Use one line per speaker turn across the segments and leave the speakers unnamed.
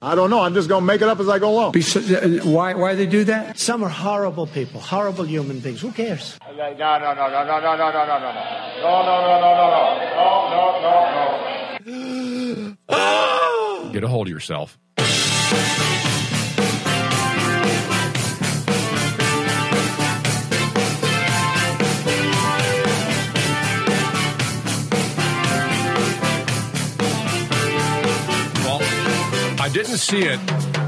I don't know. I'm just going to make it up as I go along.
uh, Why, why they do that?
Some are horrible people, horrible human beings. Who cares?
No, no, no, no, no, no, no, no, no, no, no, no, no, no, no, no, no, no, no.
Get a hold of yourself. I didn't see it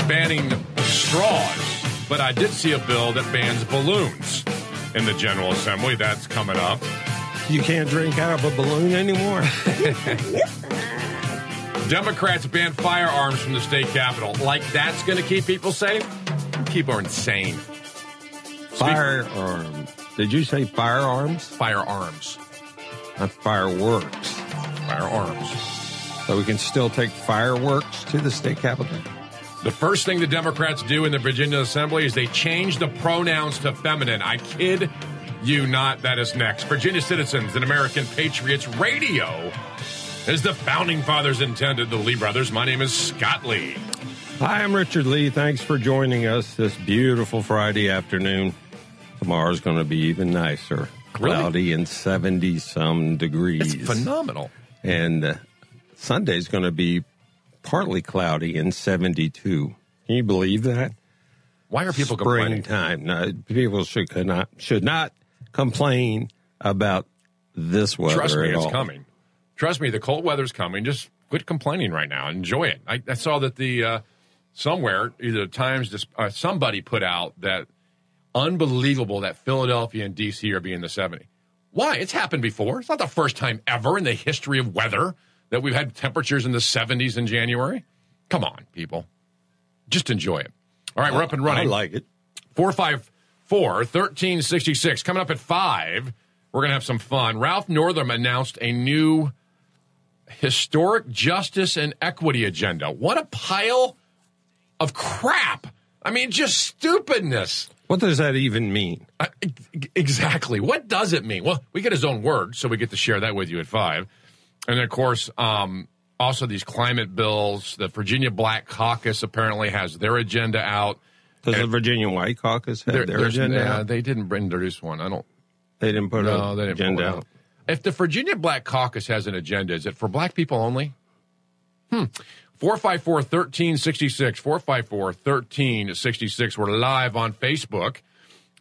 banning straws, but I did see a bill that bans balloons in the General Assembly. That's coming up.
You can't drink out of a balloon anymore.
Democrats ban firearms from the state capitol. Like that's going to keep people safe? People are insane.
Firearms. Did you say firearms?
Firearms.
Not fireworks.
Firearms.
So we can still take fireworks to the state capitol?
The first thing the Democrats do in the Virginia Assembly is they change the pronouns to feminine. I kid you not. That is next. Virginia Citizens and American Patriots Radio as the founding fathers intended, the Lee brothers. My name is Scott Lee.
Hi, I'm Richard Lee. Thanks for joining us this beautiful Friday afternoon. Tomorrow's going to be even nicer.
Really?
Cloudy and 70 some degrees.
It's phenomenal.
And uh, Sunday's going to be partly cloudy and 72. Can you believe that?
Why are people complaining?
Springtime. No, people should not should not complain about this weather.
Trust me,
at
it's
all.
coming. Trust me, the cold weather's coming. Just quit complaining right now. Enjoy it. I, I saw that the uh, somewhere either Times, just uh, somebody put out that unbelievable that Philadelphia and DC are being the seventy. Why? It's happened before. It's not the first time ever in the history of weather that we've had temperatures in the seventies in January. Come on, people, just enjoy it. All right, we're up and running.
I like it.
454 1366. Coming up at 5, we're going to have some fun. Ralph Northam announced a new historic justice and equity agenda. What a pile of crap. I mean, just stupidness.
What does that even mean?
Uh, exactly. What does it mean? Well, we get his own word, so we get to share that with you at 5. And of course, um, also these climate bills. The Virginia Black Caucus apparently has their agenda out.
Does the Virginia White Caucus have
There-
their agenda?
yeah, they didn't introduce one. I don't.
They didn't put
No, they didn't
agenda
it
out.
out. If the Virginia Black Caucus has an agenda, is it for black people only? Hmm. 454 1366. 454 1366. We're live on Facebook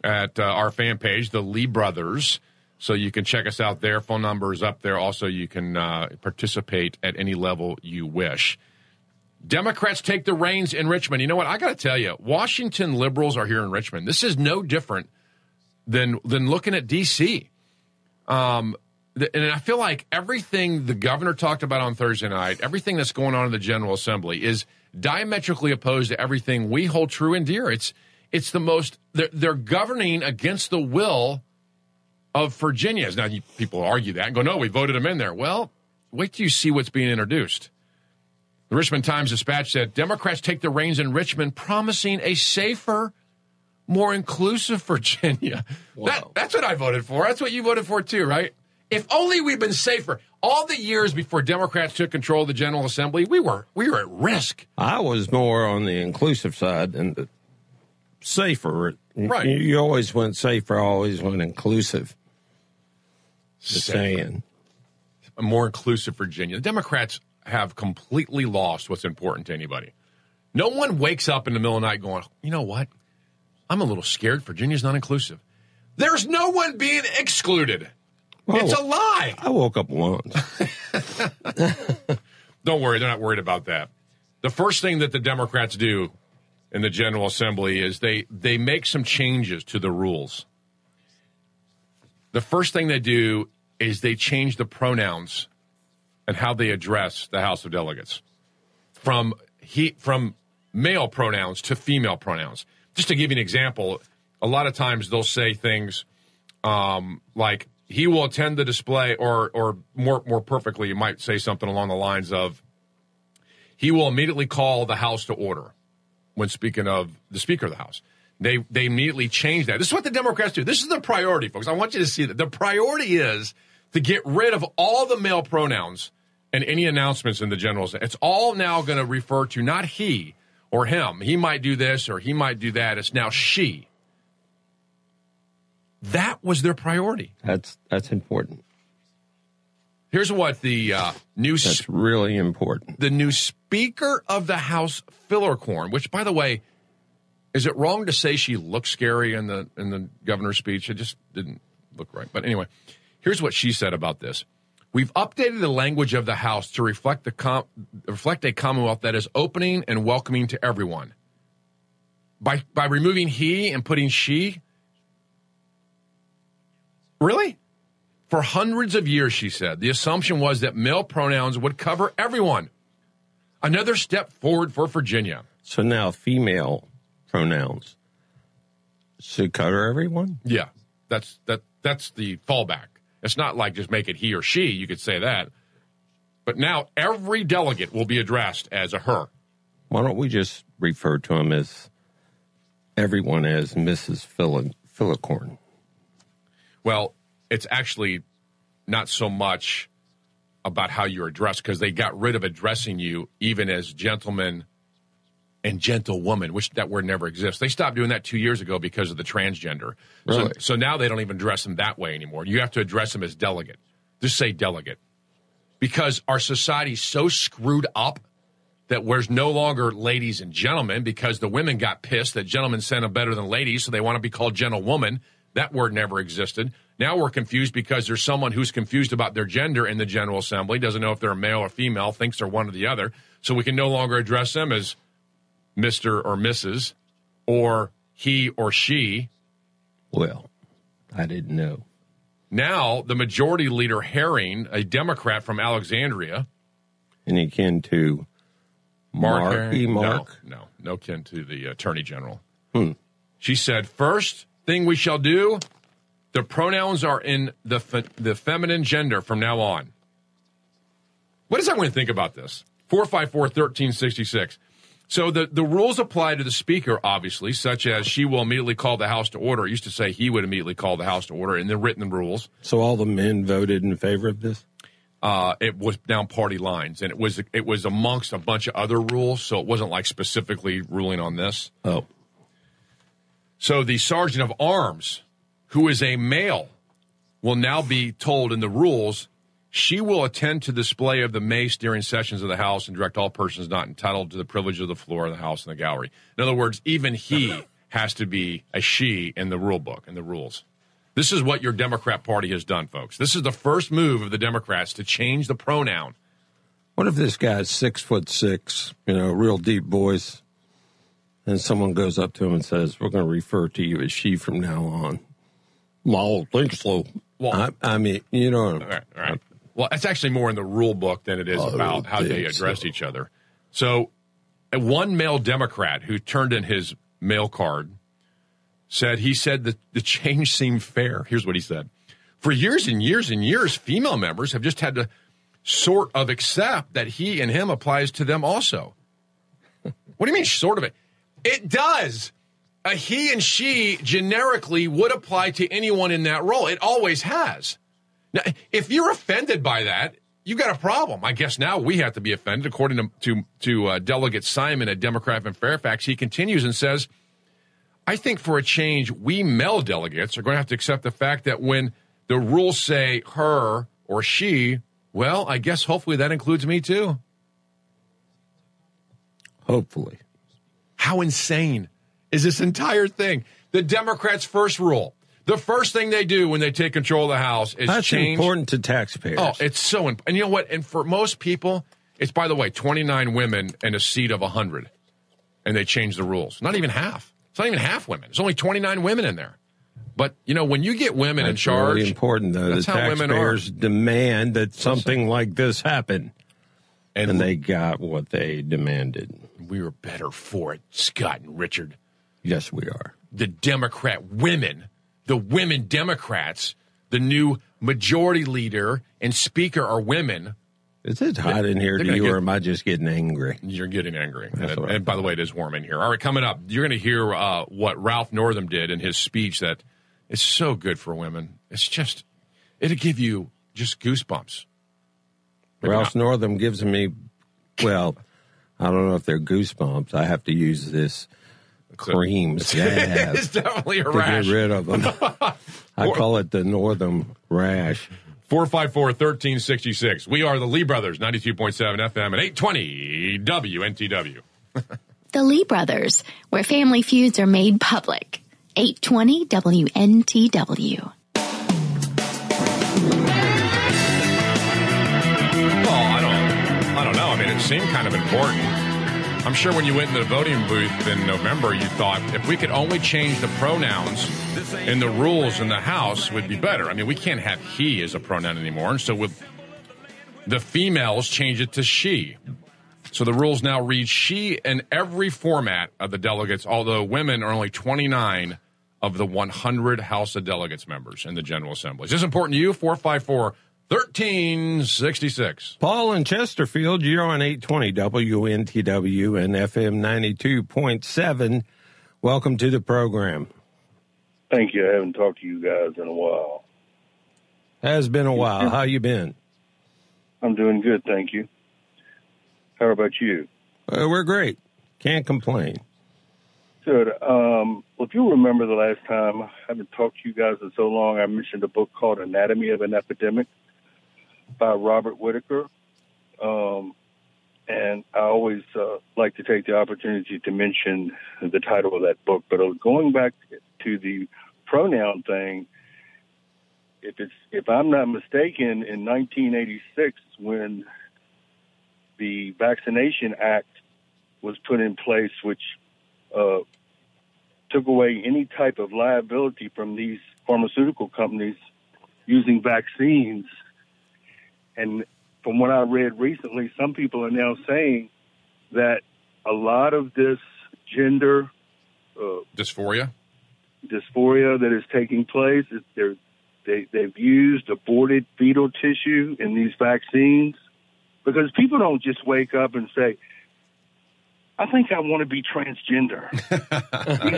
at uh, our fan page, The Lee Brothers. So you can check us out there. Phone number is up there. Also, you can uh, participate at any level you wish. Democrats take the reins in Richmond. You know what? I got to tell you, Washington liberals are here in Richmond. This is no different than than looking at D.C. Um, and I feel like everything the governor talked about on Thursday night, everything that's going on in the General Assembly, is diametrically opposed to everything we hold true and dear. It's it's the most they're, they're governing against the will of Virginians. Now, you, people argue that and go, "No, we voted them in there." Well, wait till you see what's being introduced. The Richmond Times Dispatch said Democrats take the reins in Richmond, promising a safer, more inclusive Virginia. That, that's what I voted for. That's what you voted for too, right? If only we'd been safer. All the years before Democrats took control of the General Assembly, we were we were at risk.
I was more on the inclusive side than the safer.
Right.
You, you always went safer, always went inclusive. Just saying.
A more inclusive Virginia. The Democrats have completely lost what's important to anybody. No one wakes up in the middle of the night going, you know what? I'm a little scared. Virginia's not inclusive. There's no one being excluded. it's a lie.
I woke up once.
Don't worry, they're not worried about that. The first thing that the Democrats do in the General Assembly is they they make some changes to the rules. The first thing they do is they change the pronouns and how they address the House of Delegates from he from male pronouns to female pronouns. Just to give you an example, a lot of times they'll say things um, like he will attend the display, or or more more perfectly, you might say something along the lines of he will immediately call the House to order when speaking of the Speaker of the House. They they immediately change that. This is what the Democrats do. This is the priority, folks. I want you to see that the priority is to get rid of all the male pronouns and any announcements in the general. It's all now going to refer to not he, or him. He might do this or he might do that. It's now she. That was their priority.
That's that's important.
Here's what the uh, new
That's really important.
the new Speaker of the House, Filler-Corn, which, by the way, is it wrong to say she looked scary in the in the governor's speech? It just didn't look right. But anyway, here's what she said about this. We've updated the language of the House to reflect the com- reflect a Commonwealth that is opening and welcoming to everyone. By by removing he and putting she. Really? For hundreds of years, she said, the assumption was that male pronouns would cover everyone. Another step forward for Virginia.
So now female pronouns should cover everyone.
Yeah, that's that. That's the fallback. It's not like just make it he or she. You could say that, but now every delegate will be addressed as a her.
Why don't we just refer to him as everyone as Mrs. Phil- Filler-Corn?
Well, it's actually not so much about how you're addressed because they got rid of addressing you even as gentleman and gentlewoman, which that word never exists. They stopped doing that two years ago because of the transgender.
Really?
So, so now they don't even address them that way anymore. You have to address them as delegate. Just say delegate. Because our society's so screwed up that there's no longer ladies and gentlemen because the women got pissed that gentlemen sent them better than ladies, so they want to be called gentlewoman. That word never existed. Now we're confused because there's someone who's confused about their gender in the General Assembly, doesn't know if they're a male or female, thinks they're one or the other. So we can no longer address them as Mr. or Mrs. or he or she.
Well, I didn't know.
Now the majority leader, Herring, a Democrat from Alexandria,
Any kin to
Mark,
Mark
Herring?
E. Mark?
No, no, no kin to the Attorney General. Hmm. She said, first thing we shall do, the pronouns are in the fe- the feminine gender from now on. What does everyone think about this? 454 1366. So the, the rules apply to the speaker, obviously, such as she will immediately call the House to order. It used to say he would immediately call the House to order in the written rules.
So all the men voted in favor of this?
uh, it was down party lines, and it was it was amongst a bunch of other rules, so it wasn't like specifically ruling on this.
Oh.
So the sergeant of arms, who is a male, will now be told in the rules she will attend to display of the mace during sessions of the House and direct all persons not entitled to the privilege of the floor of the House and the gallery. In other words, even he has to be a she in the rule book and the rules. This is what your Democrat Party has done, folks. This is the first move of the Democrats to change the pronoun.
What if this guy's six foot six, you know, real deep voice, and someone goes up to him and says, We're going to refer to you as she from now on? Well, I don't think so.
Well-
I, I mean, you know,
All right, all right. Well, it's actually more in the rule book than it is
I
about how they address
so.
each other. So, one male Democrat who turned in his male card said he said that the change seemed fair. Here's what he said: For years and years and years, female members have just had to sort of accept that he and him applies to them also. What do you mean, sort of it? It does. A he and she generically would apply to anyone in that role. It always has. Now, if you're offended by that, you got a problem. I guess now we have to be offended. According to to, to uh, Delegate Simon, a Democrat from Fairfax, he continues and says, "I think for a change, we male delegates are going to have to accept the fact that when the rules say her or she, well, I guess hopefully that includes me too."
hopefully.
How insane is this entire thing? The Democrats' first rule. The first thing they do when they take control of the House is
That's
change
important to taxpayers.
Oh, it's so imp- and you know what? And for most people, it's by the way, twenty nine women and a seat of hundred, and they change the rules. Not even half. It's not even half women. There's only twenty nine women in there. But you know, when you get women in
That's
charge,
really important, though.
That's
the
how women are.
taxpayers demand that something like this happen,
and,
and they got what they demanded.
we were better for it, Scott and Richard.
Yes, we are.
the Democrat women, the women Democrats, the new majority leader and speaker are women.
Is it hot in here to you,
get-
or am I just getting angry?
You're getting angry.
That's
And, and by the way, it is warm in here. All right, coming up, you're going to hear uh, what Ralph Northam did in his speech that is so good for women. It's just, it'll give you just goosebumps. Maybe
Ralph
not.
Northam gives me, well, I don't know if they're goosebumps. I have to use this cream
it's definitely a
to
rash.
get rid of them. I call it the northern rash.
454 1366. We are the Lee Brothers, 92.7 FM and 820 WNTW.
The Lee Brothers, where family feuds are made public. 820 WNTW.
Well, I don't, I don't know. I mean, it seemed kind of important. I'm sure when you went in the voting booth in November, you thought if we could only change the pronouns in the rules in the House would be better. I mean, we can't have he as a pronoun anymore, and so with the females change it to she. So the rules now read she in every format of the delegates, although women are only 29 of the 100 House of Delegates members in the General Assembly. Is this important to you? 454 1366.
Paul in Chesterfield, you're on 820 WNTW and FM 92.7. Welcome to the program.
Thank you. I haven't talked to you guys in a while.
Has been a while. How you been?
I'm doing good, thank you. How about you?
Uh, we're great. Can't complain.
Good. Um, well, if you remember the last time, I haven't talked to you guys in so long, I mentioned a book called Anatomy of an Epidemic by Robert Whitaker. Um, and I always uh, like to take the opportunity to mention the title of that book. But uh, going back to the pronoun thing, if it's if I'm not mistaken, in 1986, when the Vaccination Act was put in place, which uh, took away any type of liability from these pharmaceutical companies using vaccines. And from what I read recently, some people are now saying that a lot of this gender uh,
Dysphoria?
dysphoria that is taking place they're, they they've used aborted fetal tissue in these vaccines because people don't just wake up and say, "I think I want to be transgender."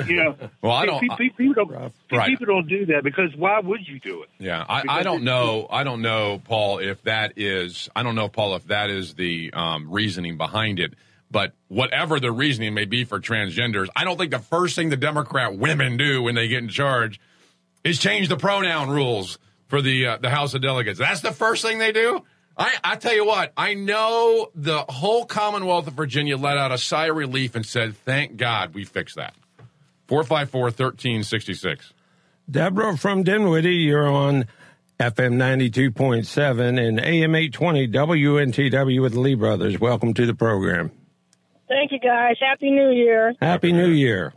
you, you know,
Well, I don't-
pe- pe- people don't
Right.
people don't do that because why would you do it?
Yeah, I, I don't know. I don't know, Paul, if that is. I don't know, Paul, if that is the um, reasoning behind it. But whatever the reasoning may be for transgenders, I don't think the first thing the Democrat women do when they get in charge is change the pronoun rules for the uh, the House of Delegates. That's the first thing they do. I, I tell you what, I know the whole Commonwealth of Virginia let out a sigh of relief and said, "Thank God we fixed that." Four five four thirteen sixty six.
Deborah from Dinwiddie, you're on FM 92.7 and AM 820 WNTW with the Lee Brothers. Welcome to the program.
Thank you, guys. Happy New Year.
Happy New Year.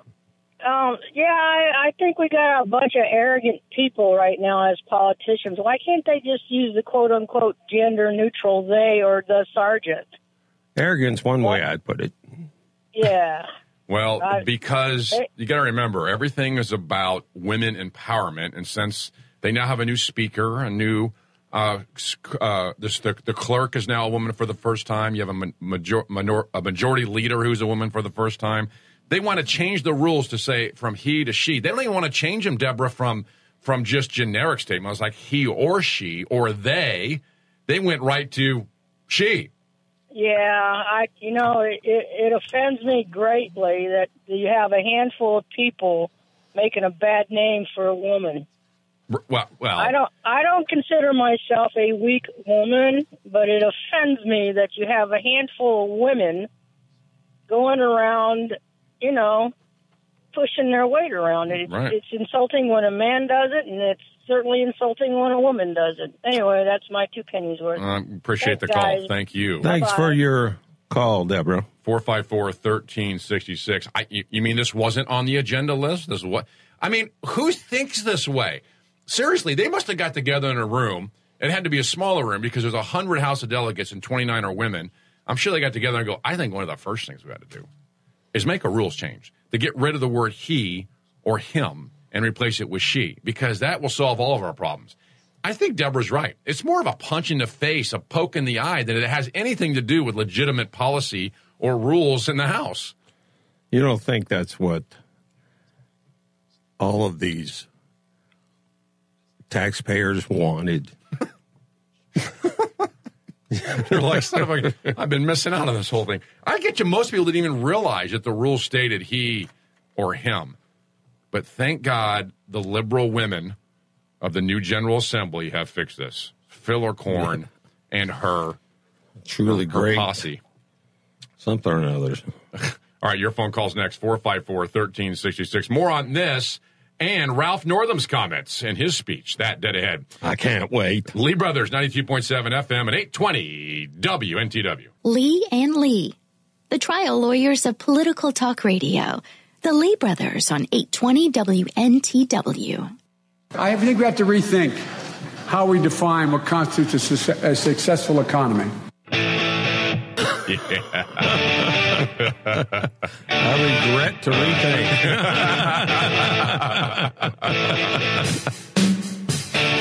Um, yeah, I, I think we got a bunch of arrogant people right now as politicians. Why can't they just use the quote unquote gender neutral they or the sergeant?
Arrogance, one way I'd put it.
Yeah.
Well,
I-
because
Hey.
you got to remember, everything is about women empowerment. And since they now have a new speaker, a new, uh, uh, this, the, the clerk is now a woman for the first time. You have a, major, minor, a majority leader who's a woman for the first time. They want to change the rules to say from he to she. They don't even want to change them, Deborah, from from just generic statements like he or she or they. They went right to she.
Yeah, I, you know, it, it, offends me greatly that you have a handful of people making a bad name for a woman.
Well, well,
I don't, I don't consider myself a weak woman, but it offends me that you have a handful of women going around, you know, pushing their weight around. It,
Right.
It's insulting when a man does it, and it's certainly insulting when a woman does it. Anyway, that's my two pennies worth.
uh, appreciate the call.
guys.
Thank you.
Thanks
Bye-bye.
for your call, Deborah.
454 1366. I, you, you mean this wasn't on the agenda list? This is what? I mean, who thinks this way? Seriously, they must have got together in a room. It had to be a smaller room because there's 100 House of Delegates and 29 are women. I'm sure they got together and go, I think one of the first things we got to do is make a rules change to get rid of the word he or him and replace it with she because that will solve all of our problems. I think Deborah's right. It's more of a punch in the face, a poke in the eye than it has anything to do with legitimate policy or rules in the House.
You don't think that's what all of these taxpayers wanted?
You're like, son of a, I've been missing out on this whole thing. I get you. Most people didn't even realize that the rule stated he or him. But thank God the liberal women of the new General Assembly have fixed this. Phil or Corn and her,
Truly
her
great.
posse.
Something or another.
All right, your phone calls next 454 1366. More on this and Ralph Northam's comments in his speech. That dead ahead.
I can't wait.
Lee Brothers, 92.7 FM and 820 WNTW.
Lee and Lee, the trial lawyers of political talk radio. The Lee brothers on 820 WNTW.
I think we have to rethink how we define what constitutes a, suc- a successful economy.
I regret to rethink.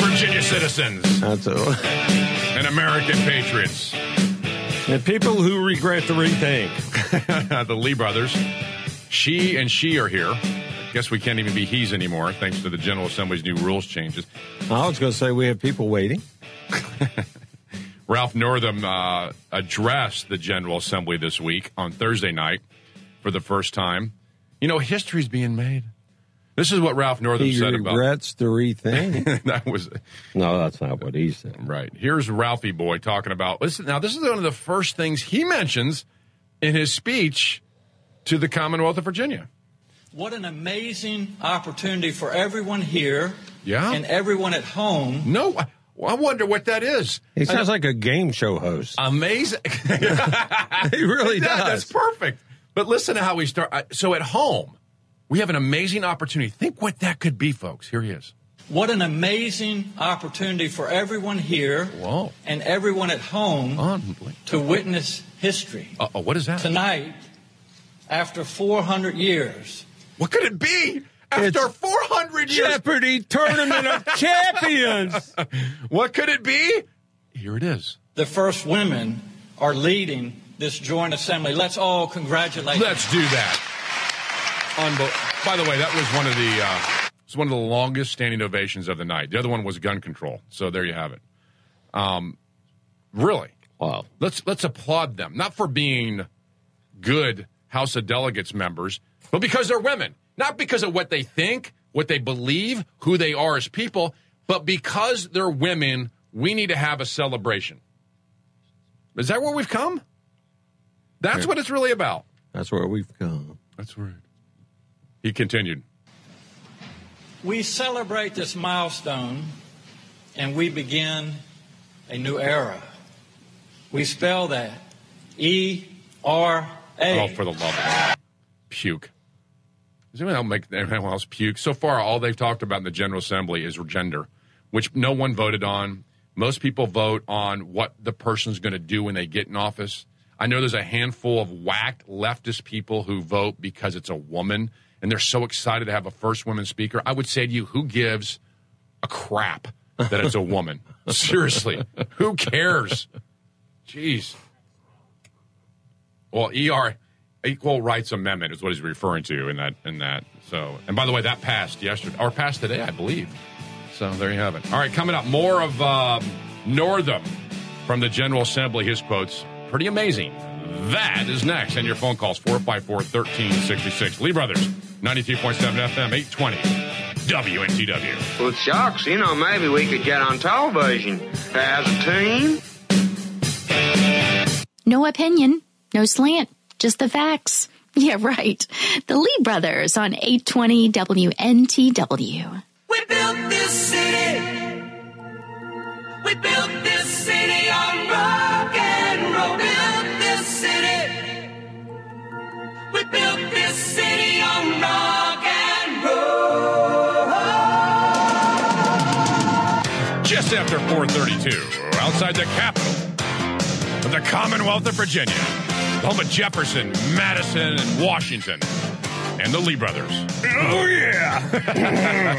Virginia citizens
That's a,
and American patriots.
and people who regret to rethink.
the Lee brothers. She and she are here. Guess we can't even be he's anymore, thanks to the General Assembly's new rules changes.
I was going to say we have people waiting.
Ralph Northam uh, addressed the General Assembly this week on Thursday night for the first time. You know, history's being made. This is what Ralph Northam
He
said
regrets to rethink.
about that was
no, that's not what he said.
right. Here's Ralphie boy talking about listen now this is one of the first things he mentions in his speech to the Commonwealth of Virginia.
What an amazing opportunity for everyone here
Yeah.
and everyone at home.
No, I, I wonder what that is.
He sounds like a game show host.
Amazing.
He really
Yeah,
does.
That's perfect. But listen to how we start. So at home, we have an amazing opportunity. Think what that could be, folks. Here he is.
What an amazing opportunity for everyone here
Whoa.
and everyone at home
Unbelievable.
to witness history.
Uh-oh, what is that?
Tonight, after 400 years,
What could it be? After
It's
400 years,
Jeopardy Tournament of Champions.
what could it be? Here it is.
the first women are leading this joint assembly. Let's all congratulate them.
Let's do that. Unbel- By the way, that was one of the uh, it's one of the longest standing ovations of the night. The other one was gun control. So there you have it. Um, really,
Wow.
let's let's applaud them not for being good House of Delegates members, but because they're women. Not because of what they think, what they believe, who they are as people, but because they're women. We need to have a celebration. Is that where we've come? That's
Yeah.
what it's really about.
That's where we've come.
That's right. He continued.
We celebrate this milestone and we begin a new era. We spell that E R A.
Oh, for the love of God. Puke. Does anyone else make anyone else puke? So far, all they've talked about in the General Assembly is gender, which no one voted on. Most people vote on what the person's going to do when they get in office. I know there's a handful of whacked leftist people who vote because it's a woman and they're so excited to have a first woman speaker. I would say to you, who gives a crap that it's a woman? Seriously, who cares? Jeez. Well, ER Equal Rights Amendment is what he's referring to in that in that. So, and by the way, that passed yesterday or passed today, I believe. So there you have it. All right, coming up, more of um, Northam from the General Assembly. His quotes pretty amazing. That is next, and your phone calls 454-1366. Lee Brothers, 93.7 FM, 820 WNTW.
Well, shucks, you know, maybe we could get on television as a team.
No opinion, no slant, just the facts. Yeah, right. The Lee brothers on 820 WNTW.
We built this city. We built this city on rock and roll. Built this city. We built this city on rock and roll.
Just after 432, outside the capital of the Commonwealth of Virginia, the home of Jefferson, Madison, and Washington, and the Lee brothers. Oh, yeah.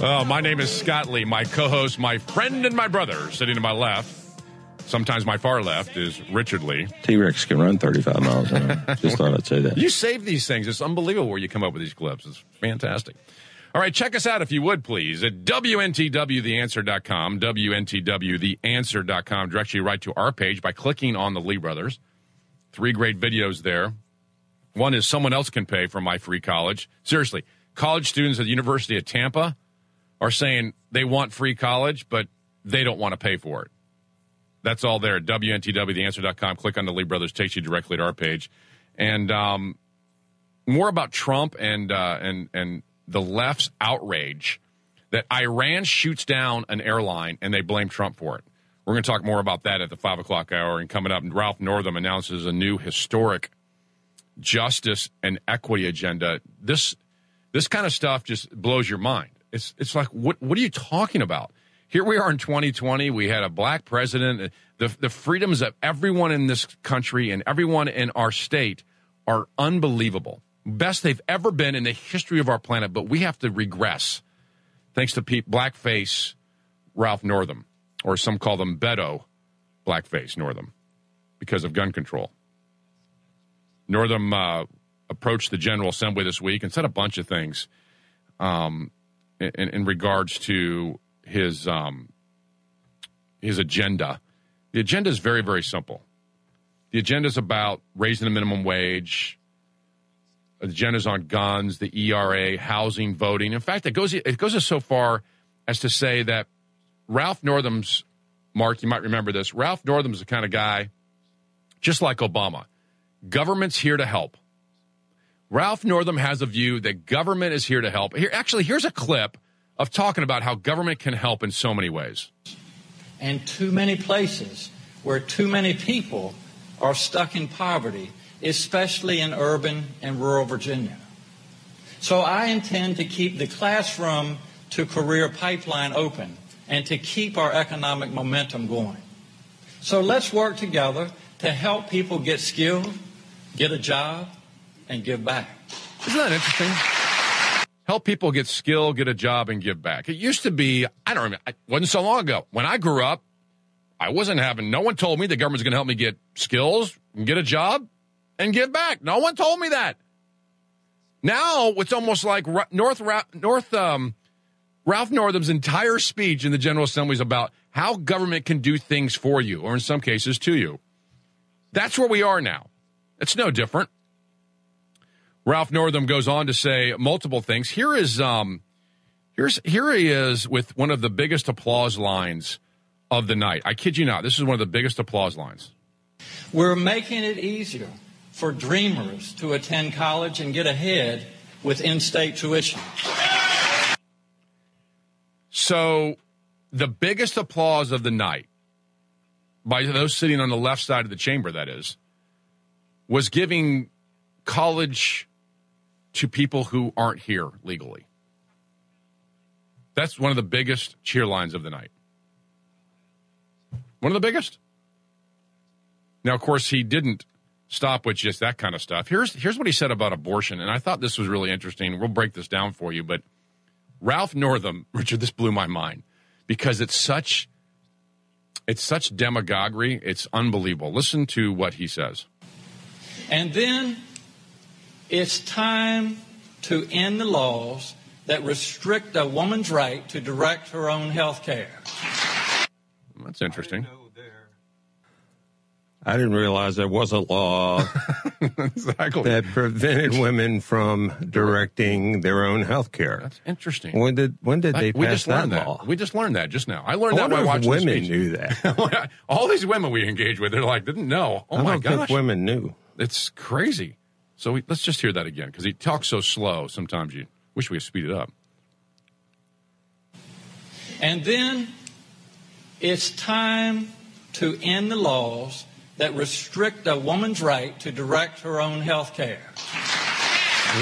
oh, my name is Scott Lee. My co host, my friend, and my brother, sitting to my left, sometimes my far left, is Richard Lee.
T Rex can run 35 miles an hour. Just thought I'd say that.
You save these things. It's unbelievable where you come up with these clips. It's fantastic. All right, check us out if you would, please, at WNTWTheAnswer.com. WNTWTheAnswer.com directs you right to our page by clicking on the Lee Brothers. Three great videos there. One is someone else can pay for my free college. Seriously, college students at the University of Tampa are saying they want free college, but they don't want to pay for it. That's all there WNTWTheAnswer.com. Click on the Lee Brothers, takes you directly to our page. And um, more about Trump and uh, and and the left's outrage that Iran shoots down an airline and they blame Trump for it. We're going to talk more about that at the five o'clock hour. And coming up, Ralph Northam announces a new historic justice and equity agenda. This this kind of stuff just blows your mind. It's it's like what what are you talking about? Here we are in 2020. We had a black president. The the freedoms of everyone in this country and everyone in our state are unbelievable. Best they've ever been in the history of our planet. But we have to regress, thanks to Pete Blackface Ralph Northam, or some call them Beto Blackface Northam, because of gun control. Northam uh, approached the General Assembly this week and said a bunch of things um, in, in, regards to his um, his agenda. The agenda is very, very simple. The agenda is about raising the minimum wage. The agenda is on guns, the ERA, housing, voting. In fact, it goes it goes so far as to say that Ralph Northam's Mark, you might remember this. Ralph Northam's the kind of guy, just like Obama Government's here to help. Ralph Northam has a view that government is here to help. Here, actually, here's a clip of talking about how government can help in so many ways.
And too many places where too many people are stuck in poverty, especially in urban and rural Virginia. So I intend to keep the classroom to career pipeline open and to keep our economic momentum going. So let's work together to help people get skilled get a job, and give back.
Isn't that interesting? Help people get skill, get a job, and give back. It used to be, I don't remember, it wasn't so long ago. When I grew up, I wasn't having, no one told me the government's going to help me get skills and get a job and give back. No one told me that. Now it's almost like North, North, um, Ralph Northam's entire speech in the General Assembly is about how government can do things for you, or in some cases to you. That's where we are now. It's no different. Ralph Northam goes on to say multiple things. Here is um, here's here he is with one of the biggest applause lines of the night. I kid you not. This is one of the biggest applause lines.
We're making it easier for dreamers to attend college and get ahead with in-state tuition.
So, the biggest applause of the night by those sitting on the left side of the chamber, that is, was giving college to people who aren't here legally. That's one of the biggest cheer lines of the night. One of the biggest. Now, of course, he didn't stop with just that kind of stuff. Here's here's what he said about abortion, and I thought this was really interesting. We'll break this down for you, but Ralph Northam, Richard, this blew my mind because it's such it's such demagoguery. It's unbelievable. Listen to what he says.
And then it's time to end the laws that restrict a woman's right to direct her own health care.
That's interesting.
I didn't realize there was a law
exactly.
that prevented women from directing their own health care.
That's interesting.
When did when did they
we
pass
just
that
learned
law?
that. We just learned that just now. I learned
I
that by
wonder if
watching
women knew that.
All these women we engage with, they're like, didn't know. Oh
I
my
don't
gosh,
think women knew.
it's crazy. So we, let's just hear that again because he talks so slow. Sometimes you wish we could speed it up.
And then it's time to end the laws that restrict a woman's right to direct her own health care.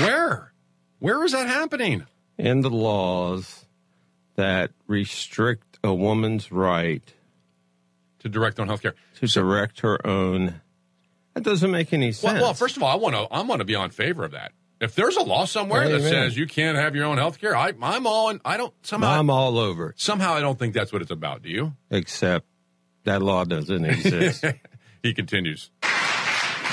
Where? Where is that happening?
In the laws that restrict a woman's right
To direct on healthcare.
to direct her own. That doesn't make any sense.
well, first of all, I want to I want to be on favor of that. If there's a law somewhere that says you can't have your own health care, I, I'm all in. I don't somehow
I'm all over
somehow I don't think that's what it's about. Do you?
except that law doesn't exist.
He continues.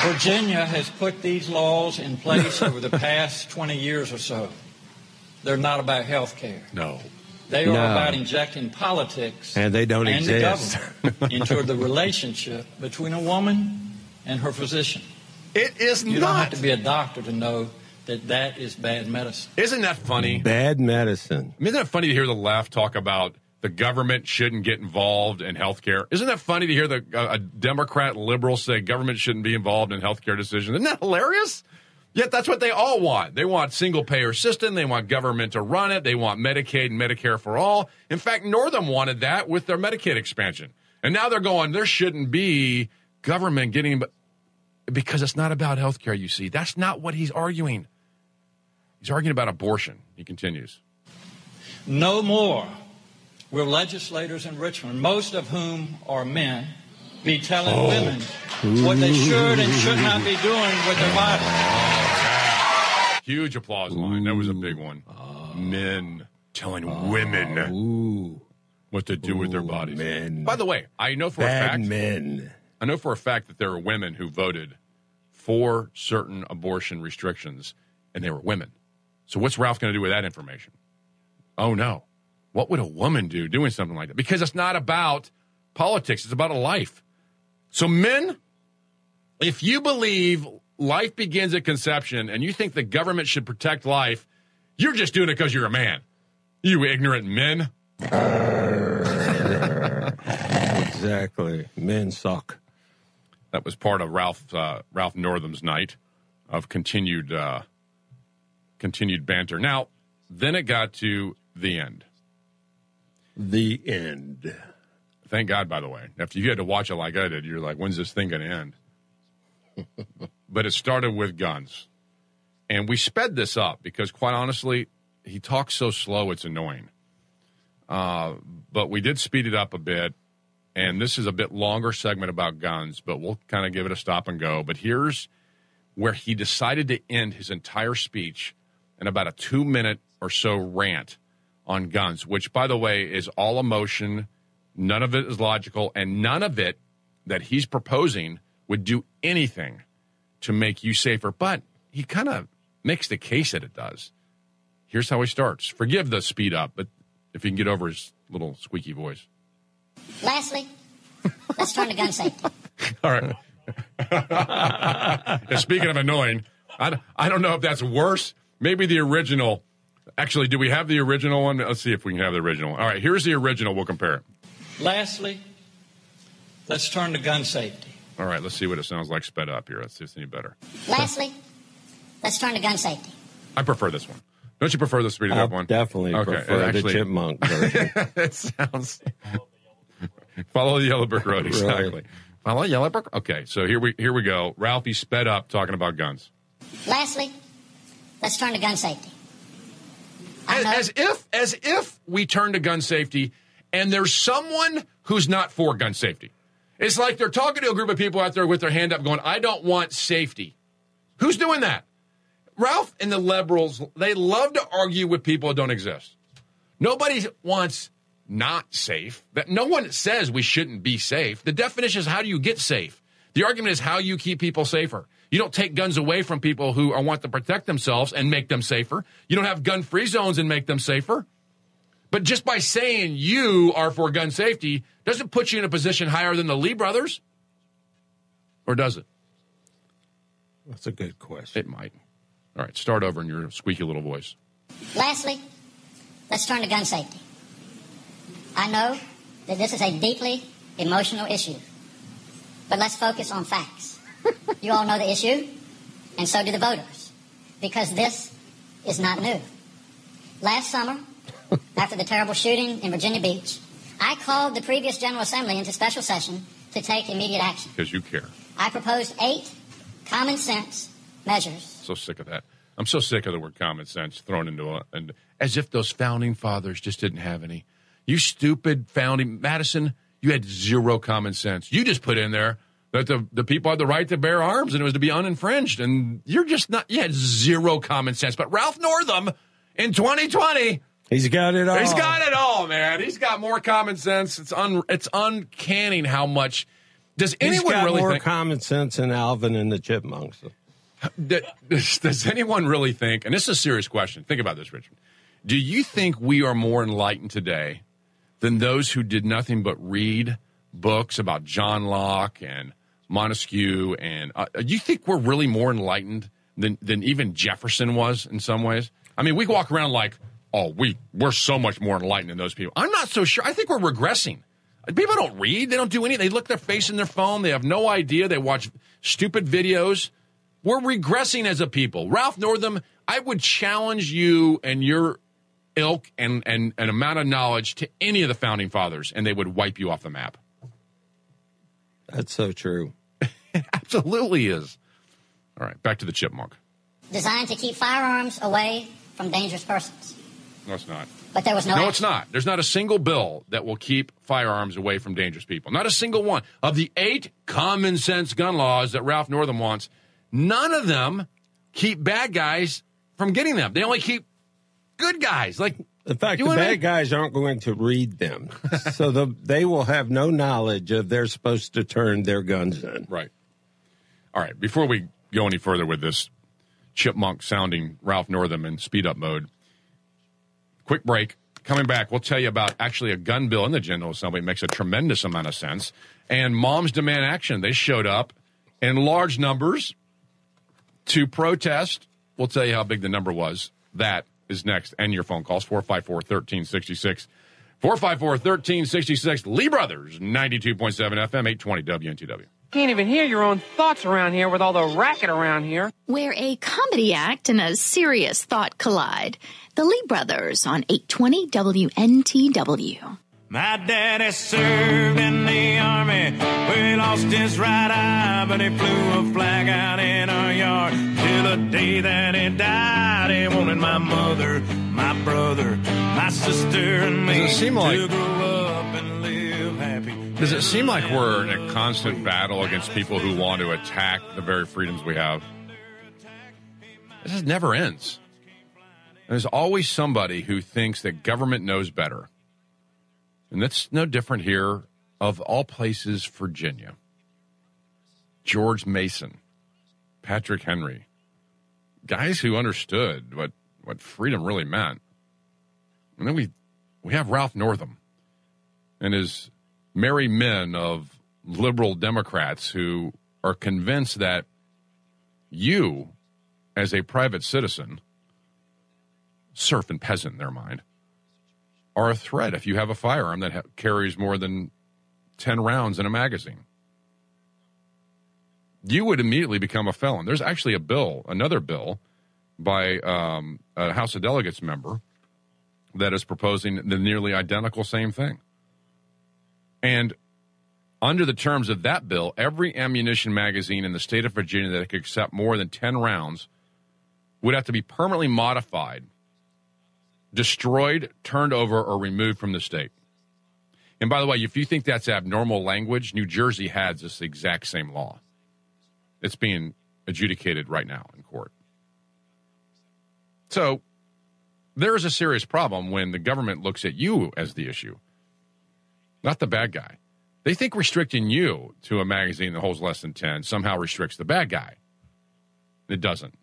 Virginia has put these laws in place over the past 20 years or so. they're not about health care.
No.
They are
No.
about injecting politics
And they don't
and
exist.
the government into the relationship between a woman and her physician.
It is
You don't
not.
have to be a doctor to know that that is bad medicine.
Isn't that funny?
Bad medicine.
Isn't that funny to hear the left talk about the government shouldn't get involved in healthcare? Isn't that funny to hear the uh, a Democrat liberal say government shouldn't be involved in healthcare decisions? Isn't that hilarious? Yet that's what they all want. They want single payer system. They want government to run it. They want Medicaid and Medicare for all. In fact, Northam wanted that with their Medicaid expansion. And now they're going, there shouldn't be government getting, because it's not about healthcare, you see. That's not what he's arguing. He's arguing about abortion. He continues.
No more will legislators in Richmond, most of whom are men, be telling
Oh.
women what they should and should not be doing with their bodies.
Huge applause line. That was a big one. Men telling ah, women what to do with their bodies.
men.
By the way, I know for a fact.
men.
I know for a fact that there are women who voted for certain abortion restrictions, and they were women. So what's Ralph going to do with that information? Oh no, what would a woman do doing something like that? Because it's not about politics; it's about a life. So men, if you believe life begins at conception and you think the government should protect life, you're just doing it because you're a man. You ignorant men.
Exactly. Men suck.
That was part of Ralph uh, Ralph Northam's night of continued uh, continued banter. Now, then it got to the end.
The end.
Thank God, by the way. After you had to watch it like I did, you're like, when's this thing going to end? but it started with guns. And we sped this up because, quite honestly, he talks so slow, it's annoying. Uh, but we did speed it up a bit. And this is a bit longer segment about guns, but we'll kind of give it a stop and go. But here's where he decided to end his entire speech in about a two minute or so rant on guns, which, by the way, is all emotion. None of it is logical, and none of it that he's proposing would do anything to make you safer. But he kind of makes the case that it does. Here's how he starts. Forgive the speed up, but if you can get over his little squeaky voice.
Lastly, let's turn to gun safety.
All right. Yeah, Speaking of annoying, I, I don't know if that's worse. Maybe the original. Actually, do we have the original one? Let's see if we can have the original. All right, here's the original. We'll compare it.
Lastly, let's turn to gun safety.
All right, let's see what it sounds like sped up here. Let's see if it's any better.
Lastly, let's turn to gun safety.
I prefer this one. Don't you prefer the speeded up one?
definitely
Okay,
prefer the chipmunk version.
it sounds. Follow the yellow brick road. Exactly.
Right.
Follow yellow brick. Okay, so here we here we go. Ralphie sped up talking about guns.
Lastly, let's turn to gun safety.
As, as if as if we turn to gun safety and there's someone who's not for gun safety. It's like they're talking to a group of people out there with their hand up going, I don't want safety. Who's doing that? Ralph and the liberals, they love to argue with people that don't exist. Nobody wants not safe. That no one says we shouldn't be safe. The definition is how do you get safe? The argument is how you keep people safer. You don't take guns away from people who are, want to protect themselves and make them safer. You don't have gun free zones and make them safer. But just by saying you are for gun safety doesn't put you in a position higher than the Lee brothers. Or does it?
That's a good question.
It might. All right, start over in your squeaky little voice.
Lastly, let's turn to gun safety. I know that this is a deeply emotional issue, but let's focus on facts. You all know the issue, and so do the voters, because this is not new. Last summer, after the terrible shooting in Virginia Beach, I called the previous General Assembly into special session to take immediate action.
Because you care.
I proposed eight common sense measures
So sick of that. I'm so sick of the word common sense thrown into a, and as if those founding fathers just didn't have any. You stupid founding Madison, you had zero common sense. You just put in there that the, the people had the right to bear arms and it was to be uninfringed. And you're just not, you had zero common sense. But Ralph Northam in 2020,
He's got it all.
He's got it all, man. He's got more common sense. It's un, it's uncanny how much. Does
He's
anyone
got
really
more
think?
common sense than Alvin and the Chipmunks.
Does, does anyone really think, and this is a serious question, think about this, Richard. Do you think we are more enlightened today than those who did nothing but read books about John Locke and Montesquieu? And uh, do you think we're really more enlightened than than even Jefferson was in some ways? I mean, we walk around like, oh, we we're so much more enlightened than those people. I'm not so sure. I think we're regressing. People don't read. They don't do anything. They look their face in their phone. They have no idea. They watch stupid videos. We're regressing as a people. Ralph Northam, I would challenge you and your ilk and, and an amount of knowledge to any of the founding fathers, and they would wipe you off the map.
That's so true.
it absolutely is. All right, back to the chipmunk.
Designed to keep firearms away from dangerous persons.
No, it's not.
But there was no.
No,
action.
it's not. There's not a single bill that will keep firearms away from dangerous people. Not a single one. Of the eight common sense gun laws that Ralph Northam wants, none of them keep bad guys from getting them. They only keep good guys. Like,
In fact,
You
the
and
bad
me.
guys aren't going to read them, so the, they will have no knowledge of they're supposed to turn their guns in.
Right. All right. Before we go any further with this chipmunk sounding Ralph Northam in speed up mode, quick break. Coming back, we'll tell you about actually a gun bill in the General Assembly. It makes a tremendous amount of sense. And Moms Demand Action. They showed up in large numbers to protest. We'll tell you how big the number was. That is next. And your phone calls 454 1366. 454 1366. Lee Brothers, 92.7 FM, 820 WNTW.
Can't even hear your own thoughts around here with all the racket around here.
Where a comedy act and a serious thought collide. The Lee Brothers on 820 WNTW.
My daddy served in the army We lost his right eye, but he flew a flag out in our yard till the day that he died. He wanted my mother, my brother, my sister, and me
Does it seem like-
to grow up and live happy.
Does it seem like we're in a constant battle against people who want to attack the very freedoms we have? This just never ends. There's always somebody who thinks that government knows better. And that's no different here, of all places, Virginia. George Mason, Patrick Henry, guys who understood what, what freedom really meant. And then we, we have Ralph Northam and his merry men of liberal Democrats who are convinced that you, as a private citizen, serf and peasant in their mind, are a threat if you have a firearm that ha- carries more than 10 rounds in a magazine. You would immediately become a felon. There's actually a bill, another bill, by um, a House of Delegates member that is proposing the nearly identical same thing. And under the terms of that bill, every ammunition magazine in the state of Virginia that could accept more than 10 rounds would have to be permanently modified, destroyed, turned over, or removed from the state. And by the way, if you think that's abnormal language, New Jersey has this exact same law. It's being adjudicated right now in court. So there is a serious problem when the government looks at you as the issue, not the bad guy. They think restricting you to a magazine that holds less than 10 somehow restricts the bad guy. It doesn't.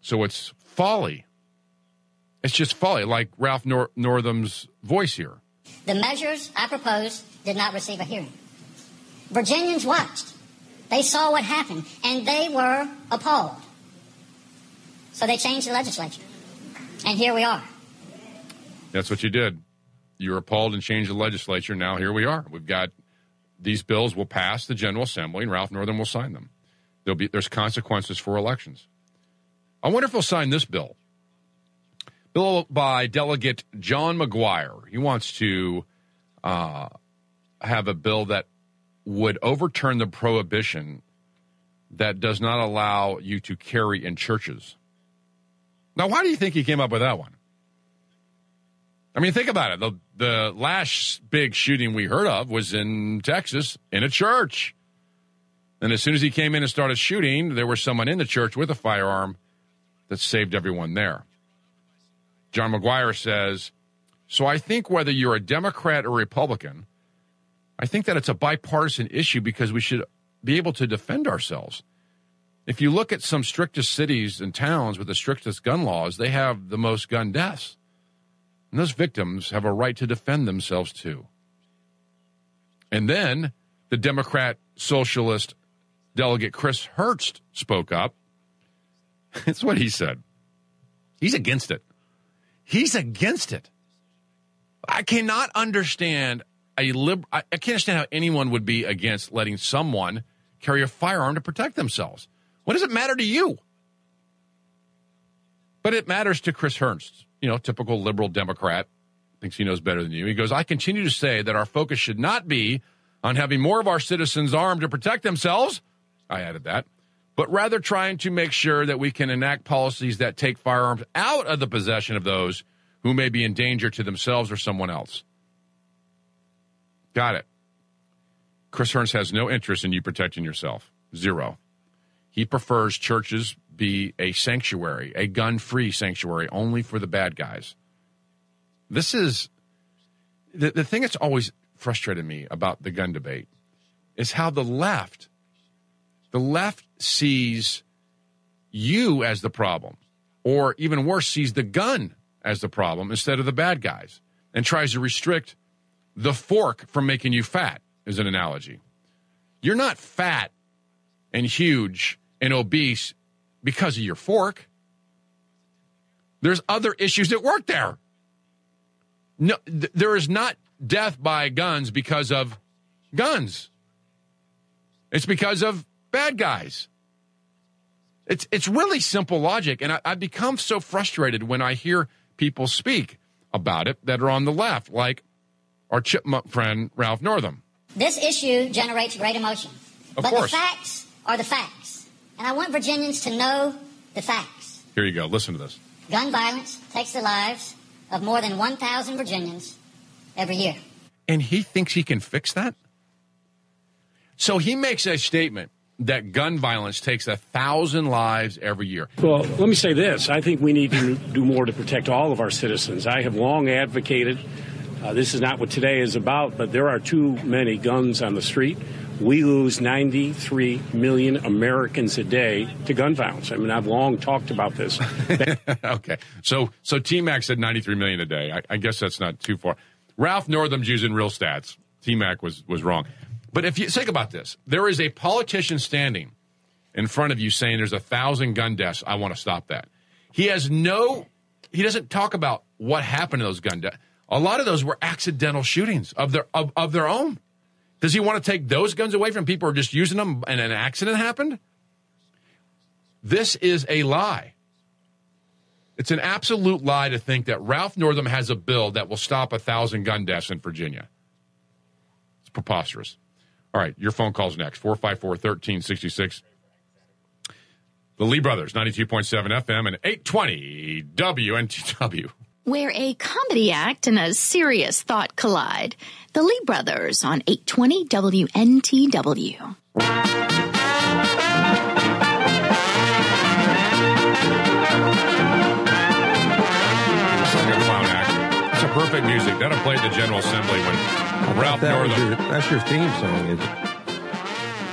So it's folly. It's just folly, like Ralph Nor- Northam's voice here.
The measures I proposed did not receive a hearing. Virginians watched. They saw what happened, and they were appalled. So they changed the legislature. And here we are.
That's what you did. You were appalled and changed the legislature. Now here we are. We've got these bills will pass the General Assembly, and Ralph Northam will sign them. There'll be there's consequences for elections. I wonder if he'll sign this bill. Bill by Delegate John McGuire. He wants to uh, have a bill that would overturn the prohibition that does not allow you to carry in churches. Now, why do you think he came up with that one? I mean, think about it. The the last big shooting we heard of was in Texas in a church. And as soon as he came in and started shooting, there was someone in the church with a firearm that saved everyone there. John McGuire says, So I think whether you're a Democrat or Republican, I think that it's a bipartisan issue because we should be able to defend ourselves. If you look at some strictest cities and towns with the strictest gun laws, they have the most gun deaths. And those victims have a right to defend themselves too. And then the Democrat socialist delegate Chris Hurst spoke up. It's what he said. He's against it. He's against it. I cannot understand a lib- I can't understand how anyone would be against letting someone carry a firearm to protect themselves. What does it matter to you? But it matters to Chris Hurst, you know, typical liberal Democrat, thinks he knows better than you. He goes, I continue to say that our focus should not be on having more of our citizens armed to protect themselves. I added that. But rather trying to make sure that we can enact policies that take firearms out of the possession of those who may be in danger to themselves or someone else. Got it. Chris Hearns has no interest in you protecting yourself. Zero. He prefers churches be a sanctuary, a gun free sanctuary, only for the bad guys. This is the, the thing that's always frustrated me about the gun debate is how the left, the left sees you as the problem, or even worse, sees the gun as the problem instead of the bad guys, and tries to restrict the fork from making you fat, is an analogy. You're not fat and huge and obese because of your fork. There's other issues at work there. No, th- there is not death by guns because of guns. It's because of bad guys. It's it's really simple logic, and I, I become so frustrated when I hear people speak about it that are on the left, like our chipmunk friend Ralph Northam.
This issue generates great emotion.
Of
but
course.
the facts are the facts. And I want Virginians to know the facts.
Here you go. Listen to this.
Gun violence takes the lives of more than 1,000 Virginians every year.
And he thinks he can fix that? So he makes a statement that gun violence takes a thousand lives every year.
Well, let me say this. I think we need to do more to protect all of our citizens. I have long advocated, uh, this is not what today is about, but there are too many guns on the street. We lose 93 million Americans a day to gun violence. I mean, I've long talked about this.
okay. So so T Mac said 93 million a day. I, I guess that's not too far. Ralph Northam's using real stats. T Mac was was wrong. But if you think about this, there is a politician standing in front of you saying there's a thousand gun deaths. I want to stop that. He has no. He doesn't talk about what happened to those gun deaths. A lot of those were accidental shootings of their of, of their own. Does he want to take those guns away from people who are just using them and an accident happened? This is a lie. It's an absolute lie to think that Ralph Northam has a bill that will stop a thousand gun deaths in Virginia. It's preposterous. All right, your phone call's next 454 1366. The Lee Brothers, 92.7 FM and 820 WNTW.
Where a comedy act and a serious thought collide. The Lee Brothers on 820 WNTW.
It's like a clown act. It's a perfect music. That'll play at the General Assembly when Ralph
that
Northam.
your, that's your theme song, is it?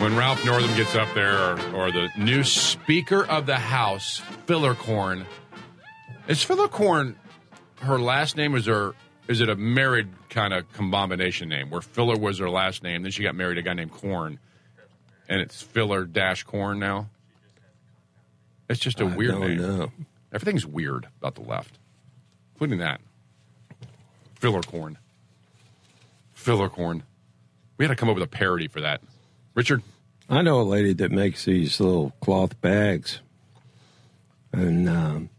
when Ralph Northam gets up there, or, or the new Speaker of the House, Filler-Corn. Is Filler-Corn her last name? Is her is it a married kind of combination name where Filler was her last name, then she got married to a guy named Corn, and it's Filler dash Corn now? It's just a
I
weird
don't
name.
know.
Everything's weird about the left, including that. Filler-Corn. Filler Corn. We had to come up with a parody for that. Richard,
I know a lady that makes these little cloth bags, and um,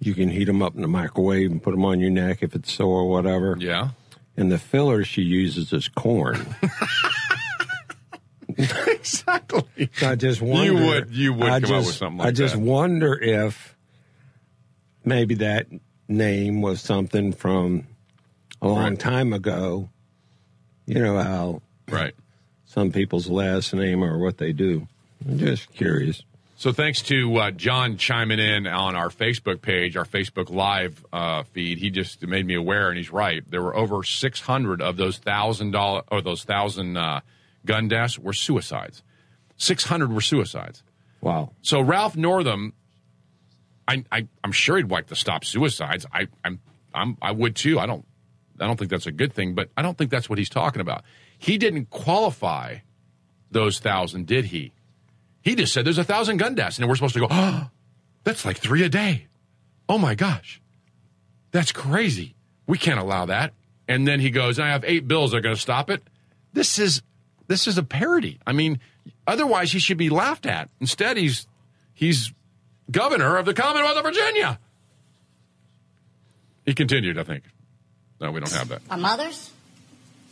you can heat them up in the microwave and put them on your neck if it's sore or whatever.
Yeah.
And the filler she uses is corn.
exactly.
I just wonder.
You would- you would
I
come up
just,
with something
I just
that.
wonder if maybe that name was something from a long
Right.
time ago. You know how
right
some people's last name or what they do. I'm just curious.
So thanks to uh, John chiming in on our Facebook page, our Facebook Live uh, feed. He just made me aware, and he's right. There were over 600 of those thousand dollar or those thousand uh, gun deaths were suicides. 600 were suicides.
Wow.
So Ralph Northam, I, I I'm sure he'd like to stop suicides. I I'm I'm, I would too. I don't, I don't think that's a good thing, but I don't think that's what he's talking about. He didn't qualify those thousand, did he? He just said there's a thousand gun deaths, and we're supposed to go, oh, that's like three a day. Oh my gosh. That's crazy. We can't allow that. And then he goes, I have eight bills that are going to stop it. This is this is a parody. I mean, otherwise he should be laughed at. Instead, he's he's governor of the Commonwealth of Virginia. He continued, I think. No, we don't have that.
Our mothers,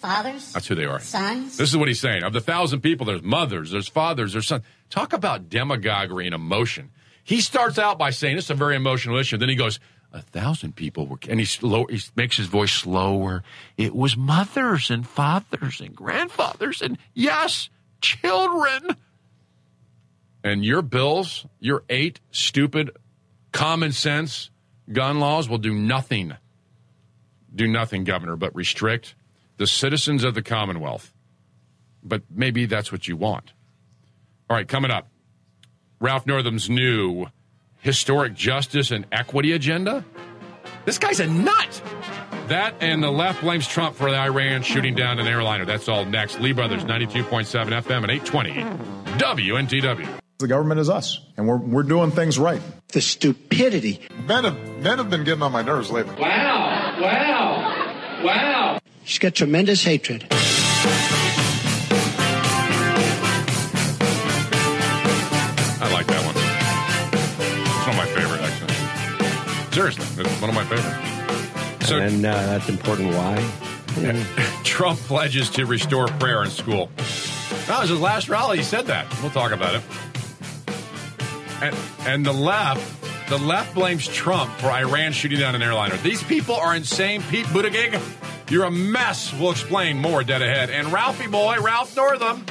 fathers,
That's who they are.
sons.
This is what he's saying. Of the thousand people, there's mothers, there's fathers, there's sons. Talk about demagoguery and emotion. He starts out by saying it's a very emotional issue. Then he goes, a thousand people were, and he, slow, he makes his voice slower. It was mothers and fathers and grandfathers and yes, children. And your bills, your eight stupid common sense gun laws will do nothing. Do nothing, Governor, but restrict the citizens of the Commonwealth. But maybe that's what you want. All right, coming up, Ralph Northam's new historic justice and equity agenda. This guy's a nut. That and the left blames Trump for the Iran shooting down an airliner. That's all next. Lee Brothers, 92.7 FM and 820 WNTW.
The government is us, and we're, we're doing things right.
The stupidity.
Men have, men have been getting on my nerves lately.
Wow, wow, wow.
She's got tremendous hatred.
Seriously, it's one of my favorites. So,
and uh, that's important. Why?
Trump pledges to restore prayer in school. That was his last rally. He said that. We'll talk about it. And, and the left, the left blames Trump for Iran shooting down an airliner. These people are insane. Pete Buttigieg, you're a mess. We'll explain more dead ahead. And Ralphie boy, Ralph Northam,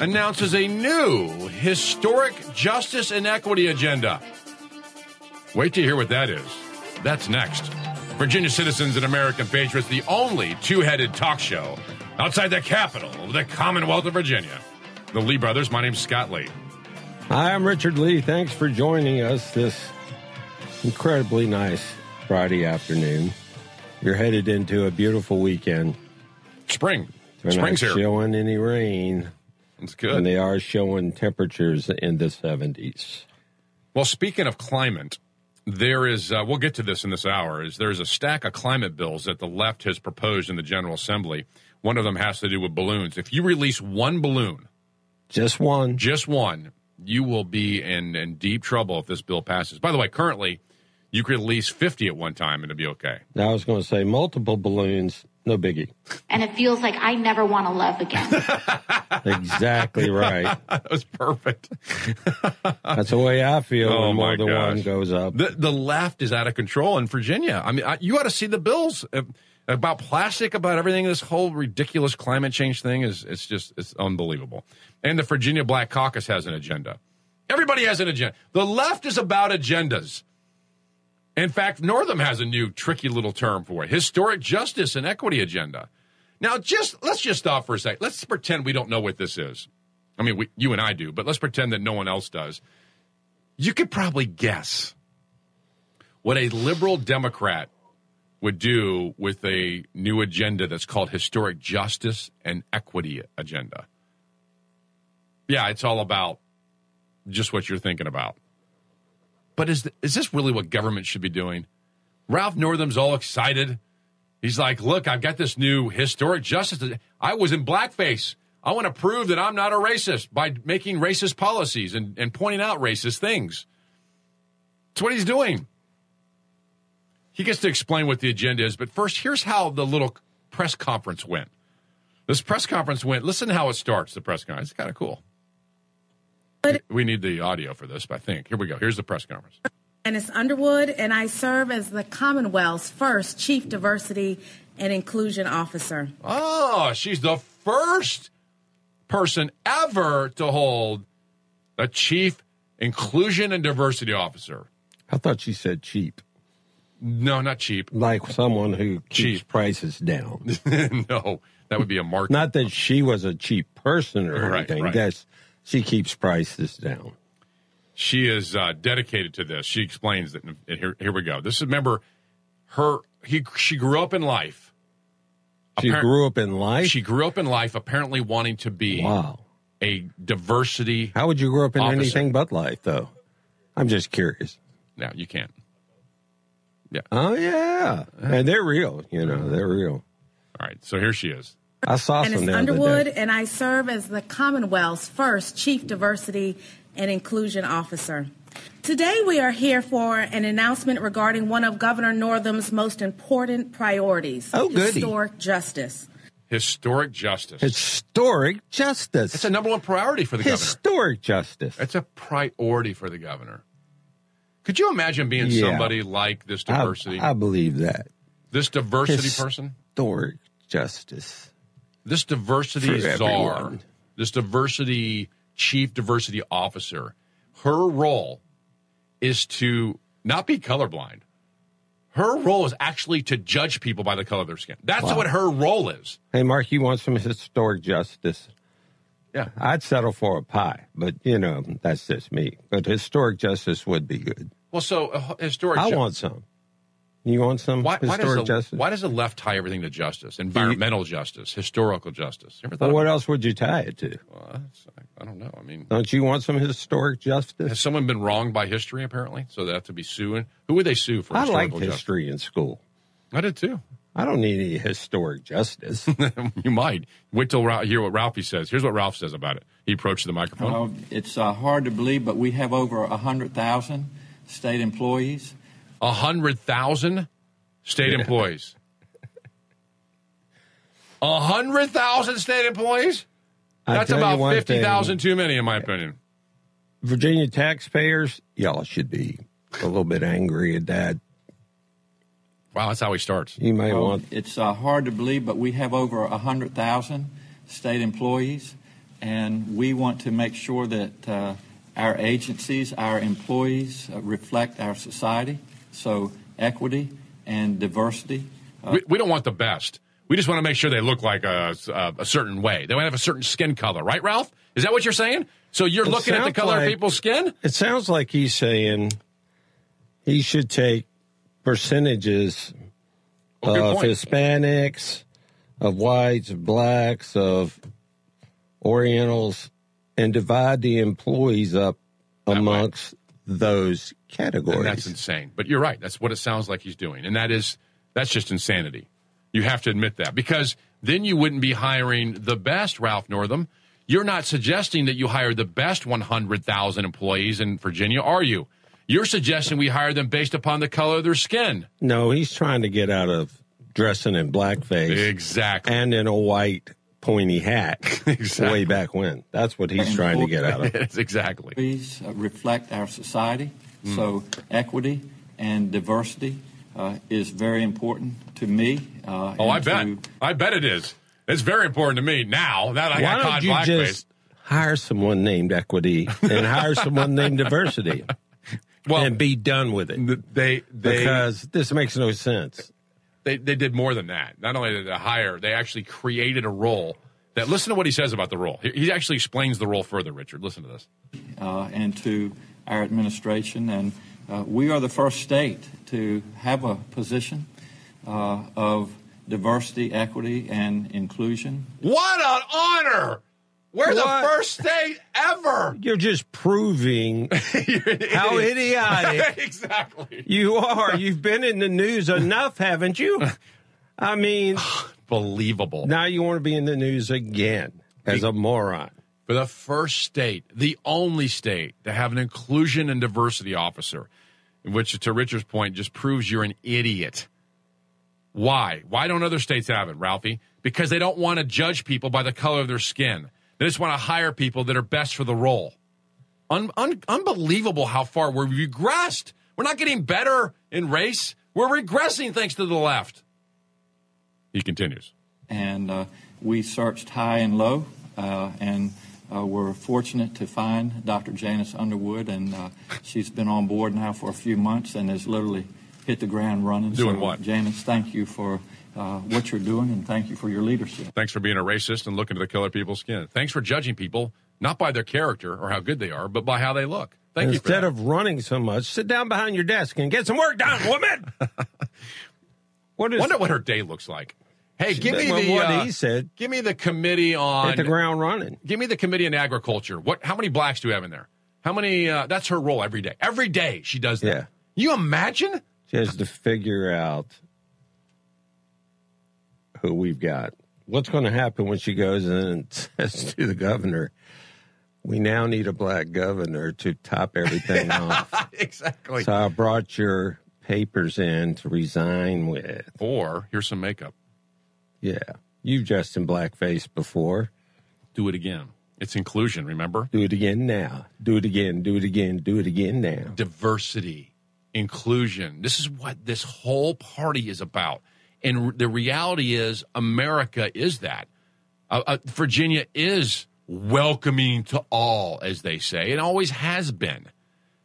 announces a new historic justice and equity agenda. Wait to hear what that is. That's next. Virginia Citizens and American Patriots, the only two headed talk show outside the capital of the Commonwealth of Virginia. The Lee Brothers, my name's Scott Lee.
Hi, I'm Richard Lee. Thanks for joining us this incredibly nice Friday afternoon. You're headed into a beautiful weekend.
Spring.
They're
Spring's
not
here.
showing any rain.
It's good.
And they are showing temperatures in the 70s.
Well, speaking of climate, there is, uh, we'll get to this in this hour, is there's a stack of climate bills that the left has proposed in the General Assembly. One of them has to do with balloons. If you release one balloon,
just one,
just one, you will be in, in deep trouble if this bill passes. By the way, currently, you could release 50 at one time and it'd be okay.
Now, I was going to say multiple balloons, no biggie.
and it feels like I never want to love again.
Exactly right.
that was perfect.
That's the way I feel
Oh,
when more
my
than one goes up.
The, the left is out of control in Virginia. I mean, I, you ought to see the bills uh, about plastic, about everything. This whole ridiculous climate change thing is it's just it's unbelievable. And the Virginia Black Caucus has an agenda. Everybody has an agenda. The left is about agendas. In fact, Northam has a new tricky little term for it: historic justice and equity agenda. Now, just let's just stop for a second. Let's pretend we don't know what this is. I mean, we, you and I do, but let's pretend that no one else does. You could probably guess what a liberal Democrat would do with a new agenda that's called historic justice and equity agenda. Yeah, it's all about just what you're thinking about. But is is this really what government should be doing? Ralph Northam's all excited. He's like, "Look, I've got this new historic justice. I was in blackface. I want to prove that I'm not a racist by making racist policies and, and pointing out racist things." That's what he's doing. He gets to explain what the agenda is, but first, here's how the little press conference went. This press conference went. Listen to how it starts. The press conference. It's kind of cool. We need the audio for this, but I think. Here we go. Here's the press conference.
Janice Underwood, and I serve as the Commonwealth's first Chief Diversity and Inclusion Officer.
Oh, she's the first person ever to hold a chief inclusion and diversity officer.
I thought she said cheap.
No, not cheap.
Like someone who keeps
Cheap.
prices down.
no, that would be a market.
Not that she was a cheap person or
Right,
anything.
right.
That's she keeps prices down.
She is uh, dedicated to this. She explains that. And here, here we go. This is remember her he she grew up in life.
She
Appar-
grew up in life.
She grew up in life, apparently wanting to be
Wow.
a diversity.
How would you grow up in
officer.
anything but life, though? I'm just curious.
No, you can't. Yeah.
Oh yeah, and they're real. You know, they're real.
All right, so here she is.
I saw
And
some
it's
the other
Underwood,
day.
and I serve as the Commonwealth's first Chief Diversity and Inclusion Officer. Today, we are here for an announcement regarding one of Governor Northam's most important priorities
Oh, goody.
historic justice.
Historic justice.
Historic justice.
It's a number one priority for the governor.
Historic justice.
It's a priority for the governor. Could you imagine being
Yeah.
somebody like this diversity,
I believe that.
this diversity
His-
person,
Historic justice.
This diversity
For
czar,
everyone.
this diversity chief diversity officer? Her role is to not be colorblind. Her role is actually to judge people by the color of their skin. That's
Wow.
what her role is.
Hey, Mark, you want some historic justice?
Yeah.
I'd settle for a pie, but you know that's just me. But historic justice would be good.
Well, so uh, historic.
I
ju-
want some. You want some
Why, why, does
historic
the,
justice?
why does the left tie everything to justice, environmental justice, historical justice? You ever thought
Well, what
about-
else would you tie it to?
Well, I don't know. I mean,
Don't you want some historic justice?
has someone been wronged by history? Apparently, so they have to be suing. Who would they sue for?
I liked
justice?
history in school.
I did too.
I don't need any historic justice.
you might wait till Ralph, hear what Ralphie says. Here's what Ralph says about it. He approached the microphone.
Well, it's uh, hard to believe, but we have over 100,000 state employees.
A hundred thousand state employees. A hundred thousand state employees. That's about fifty thousand too many, in my opinion.
Virginia taxpayers, y'all should be a little bit angry at that.
Wow, that's how he starts.
You may
Well,
want
It's uh, hard to believe, but we have over 100,000 state employees, and we want to make sure that uh, our agencies, our employees uh, reflect our society. So, equity and diversity. Uh,
we, we don't want the best. We just want to make sure they look like a, a, a certain way. They want to have a certain skin color, right, Ralph? Is that what you're saying? So you're looking at the color
like-
of people's skin?
It sounds like he's saying he should take percentages
Oh,
of
point.
Hispanics, of whites, of blacks, of Orientals, and divide the employees up amongst those categories.
And that's insane. But you're right. That's what it sounds like he's doing. And that is that's just insanity. You have to admit that. Because then you wouldn't be hiring the best, Ralph Northam. You're not suggesting that you hire the best 100,000 employees in Virginia, are you? You're suggesting we hire them based upon the color of their skin.
no, he's trying to get out of dressing in blackface
Exactly.
and in a white pointy hat
Exactly.
way back when. That's what he's trying to get out of.
Yes, exactly.
employees uh, reflect our society.
Mm.
So, equity and diversity uh, is very important to me. Uh,
Oh, I bet.
to-
I bet it is. It's very important to me now that I
Why
got
don't
caught
you
blackface.
just hire someone named Equity and hire someone named Diversity
Well,
and be done with it?
they they
Because this makes no sense.
They they did more than that. Not only did they hire, they actually created a role. That listen to what he says about the role. He, he actually explains the role further. Richard, listen to this.
uh, and to our administration. And uh, we are the first state to have a position uh, of diversity, equity, and inclusion.
What an honor! We're
What?
the first state ever.
You're just proving how idiotic
exactly.
you are. You've been in the news enough, haven't you? I mean,
Believable.
now you want to be in the news again as a moron.
For the first state, the only state to have an inclusion and diversity officer, which, to Richard's point, just proves you're an idiot. Why? Why don't other states have it, Ralphie? Because they don't want to judge people by the color of their skin. They just want to hire people that are best for the role. Un- un- unbelievable how far we're regressed. We're not getting better in race. We're regressing thanks to the left. He continues.
And uh, we searched high and low, uh, and uh, we're fortunate to find Dr. Janice Underwood, and uh, she's been on board now for a few months and has literally hit the ground running.
Doing
so,
what?
Janice, thank you for uh, what you're doing, and thank you for your leadership.
Thanks for being a racist and looking to the color of people's skin. Thanks for judging people not by their character or how good they are, but by how they look. Thank you
Instead of running so much, sit down behind your desk and get some work done, woman. What is-
Wonder what her day looks like. Hey, give me the
what
uh,
he said.
Give me the committee on
Hit the ground running.
Give me the committee on agriculture. What? How many blacks do we have in there? How many? Uh, that's her role every day. Every day she does that.
Yeah.
You imagine?
She has to figure out who we've got. What's going to happen when she goes in and says to the governor, "We now need a black governor to top everything off."
exactly.
So I brought your papers in to resign with.
Or here's some makeup.
Yeah, you've dressed in blackface before.
Do it again. It's inclusion. Remember?
Do it again now. Do it again. Do it again. Do it again now.
diversity, inclusion. This is what this whole party is about. And the reality is, America is that. Uh, uh, Virginia is welcoming to all, as they say, and always has been.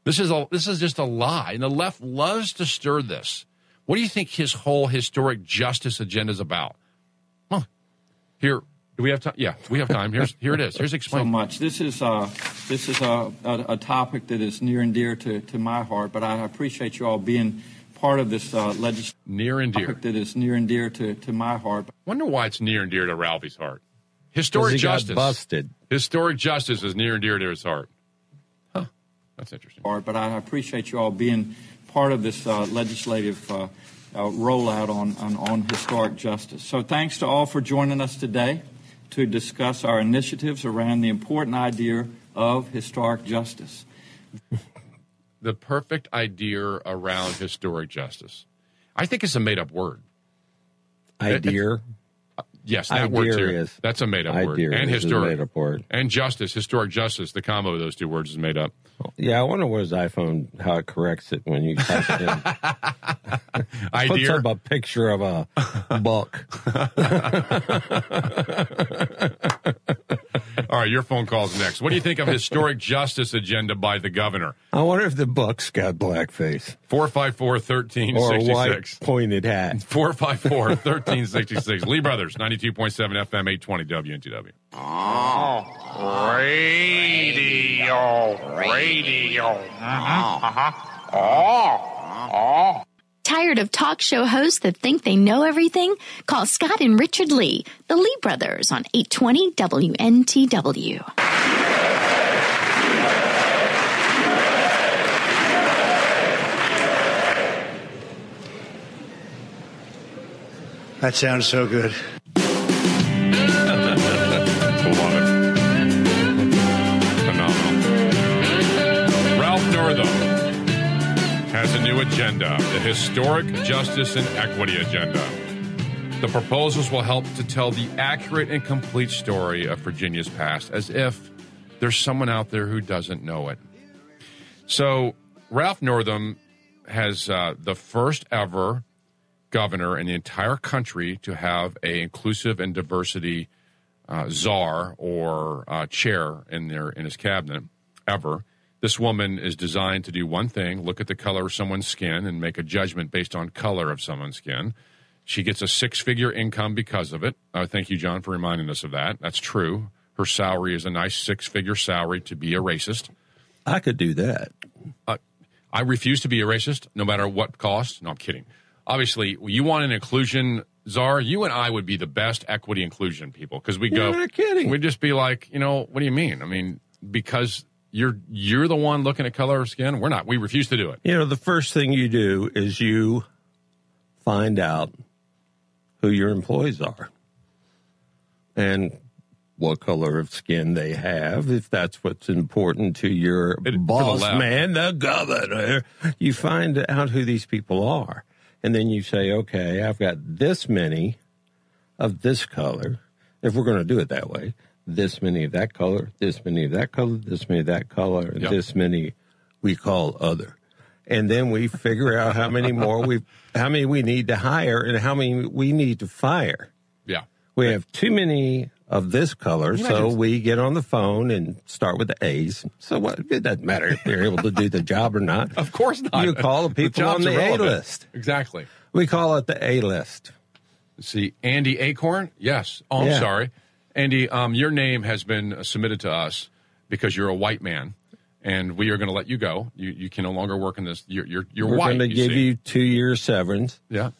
This is a this is just a lie, and the left loves to stir this. What do you think his whole historic justice agenda is about? Well, here do we have time? Yeah, we have time. Here's here it is. Here's explain so
much. This is uh, this is a, a, a topic that is near and dear to, to my heart, but I appreciate you all being part of this uh, legislation.
Near and dear.
That is near and dear to, to my heart.
Wonder why it's near and dear to Ralphie's heart. Historic
he got
justice.
busted.
Historic justice is near and dear to his heart. Huh. That's interesting.
Part, but I appreciate you all being part of this uh, legislative uh, uh, rollout on, on on historic justice. So thanks to all for joining us today to discuss our initiatives around the important idea of historic justice.
The perfect idea around historic justice. I think it's a made up word.
Idea.
Yes, that word too.
is-
That's a made up word. And
is
historic.
made-up word.
And justice, historic justice. The combo of those two words is made up.
Yeah, I wonder what his iPhone how it corrects it when you type it in. Puts up a picture of a buck.
All right, your phone call's next. What do you think of historic justice agenda by the governor?
I wonder if the buck's got blackface
454
or a
1366.
white pointed hat.
454 1366. Lee Brothers, 92.7 FM, 820 WNTW.
Oh, radio, radio. Uh-huh, uh-huh. Oh, oh.
Tired of talk show hosts that think they know everything? Call Scott and Richard Lee, the Lee brothers on 820 WNTW.
That sounds so good.
Has a new agenda, the Historic Justice and Equity Agenda. The proposals will help to tell the accurate and complete story of Virginia's past as if there's someone out there who doesn't know it. So, Ralph Northam has uh, the first ever governor in the entire country to have a inclusive and diversity uh, czar or uh, chair in their in his cabinet ever. This woman is designed to do one thing: look at the color of someone's skin and make a judgment based on color of someone's skin. She gets a six-figure income because of it. Uh, thank you, John, for reminding us of that. That's true. Her salary is a nice six-figure salary to be a racist.
I could do that.
Uh, I refuse to be a racist, no matter what cost. No, I'm kidding. Obviously, you want an inclusion czar. You and I would be the best equity inclusion people because we go.
You're not kidding.
We'd just be like, you know, what do you mean? I mean, because you're you're the one looking at color of skin. We're not. We refuse to do it.
You know, the first thing you do is you find out who your employees are and what color of skin they have, if that's what's important to your boss
left.
man, the governor. You find out who these people are. And then you say, okay, I've got this many of this color. If we're going to do it that way, this many of that color, this many of that color, this many of that color, and
Yep.
this many we call other. And then we figure out how many more we, how many we need to hire and how many we need to fire.
Yeah.
We have too many of this color, so we get on the phone and start with the A's. So what? It doesn't matter if they're able to do the job or not.
Of course not.
You call the people on the A list.
Exactly.
We call it the A list.
See, Andy Acorn? Yes. Oh, I'm
Yeah.
sorry. Andy, um, your name has been submitted to us because you're a white man, and we are going to let you go. You, you can no longer work in this. You're, you're, you're
We're
white.
going to give
see.
you two years severance.
Yeah.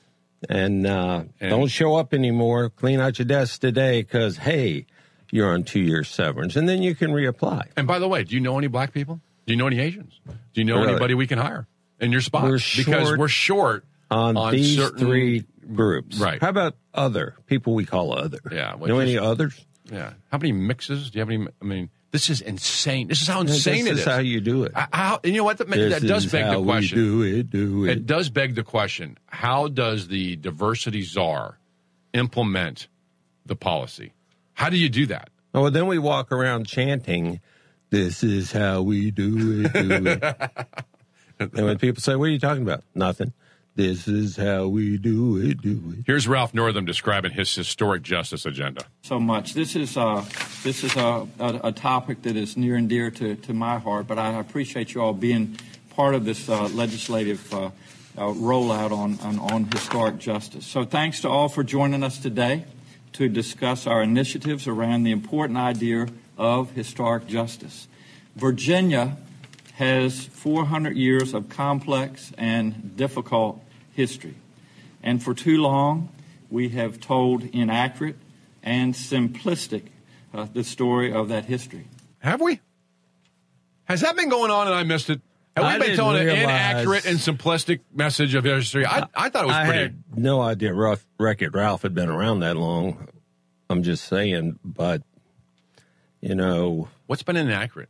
And, uh,
And-
don't show up anymore. Clean out your desk today because, hey, you're on two years severance. And then you can reapply.
And by the way, do you know any black people? Do you know any Asians? Do you know
Really?
anybody we can hire in your spot?
We're
because we're short
On, these
certain
three groups.
Right.
How about other people we call other?
Yeah.
know any
just-
others?
Yeah. How many mixes? Do you have any? I mean, this is insane. This is how
This
insane it
is This
is.
how you do it.
How, and you know what? That,
This
that does
is
beg the question.
do it, do it.
It does beg the question: How does the diversity czar implement the policy? How do you do that?
Oh, well, then we walk around chanting, "This is how we do it." Do it. and when people say, "What are you talking about?" Nothing. This is how we do it. Do it.
Here's Ralph Northam describing his historic justice agenda.
so much. This is uh, this is a, a, a topic that is near and dear to, to my heart, but I appreciate you all being part of this uh, legislative uh, uh, rollout on, on on historic justice. So thanks to all for joining us today to discuss our initiatives around the important idea of historic justice. Virginia has 400 years of complex and difficult history. And for too long, we have told inaccurate and simplistic uh, the story of that history.
Have we? Has that been going on and I missed it? Have we
I
been
didn't
telling an inaccurate and simplistic message of history? I, I thought it was
I
pretty.
had no idea Rough Wreck-It Ralph had been around that long. I'm just saying, but you know,
What's been inaccurate?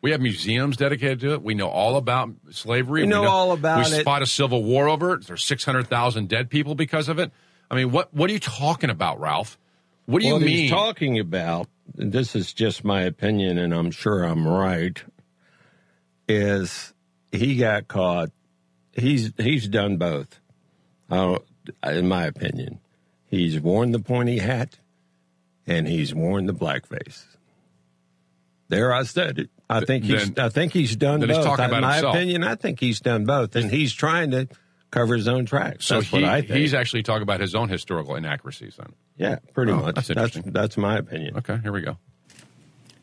We have museums dedicated to it. We know all about slavery.
We know all about
we
it.
fought a civil war over it. There's 600,000 dead people because of it. I mean, what what are you talking about, Ralph? What do you
what
mean?
he's talking about, this is just my opinion, and I'm sure I'm right, is he got caught. He's he's done both. Don't, in my opinion, he's worn the pointy hat, and he's worn the blackface. There, I said it. I think he's.
Then-
I think he's done
then he's
both.
talking
in
about
my
himself.
opinion, I think he's done both, and he's trying to cover his own tracks.
so
That's
he,
what I think.
he's actually talking about his own historical inaccuracies then.
yeah, pretty
Oh,
much.
that's
That's that's my opinion.
Okay, here we go.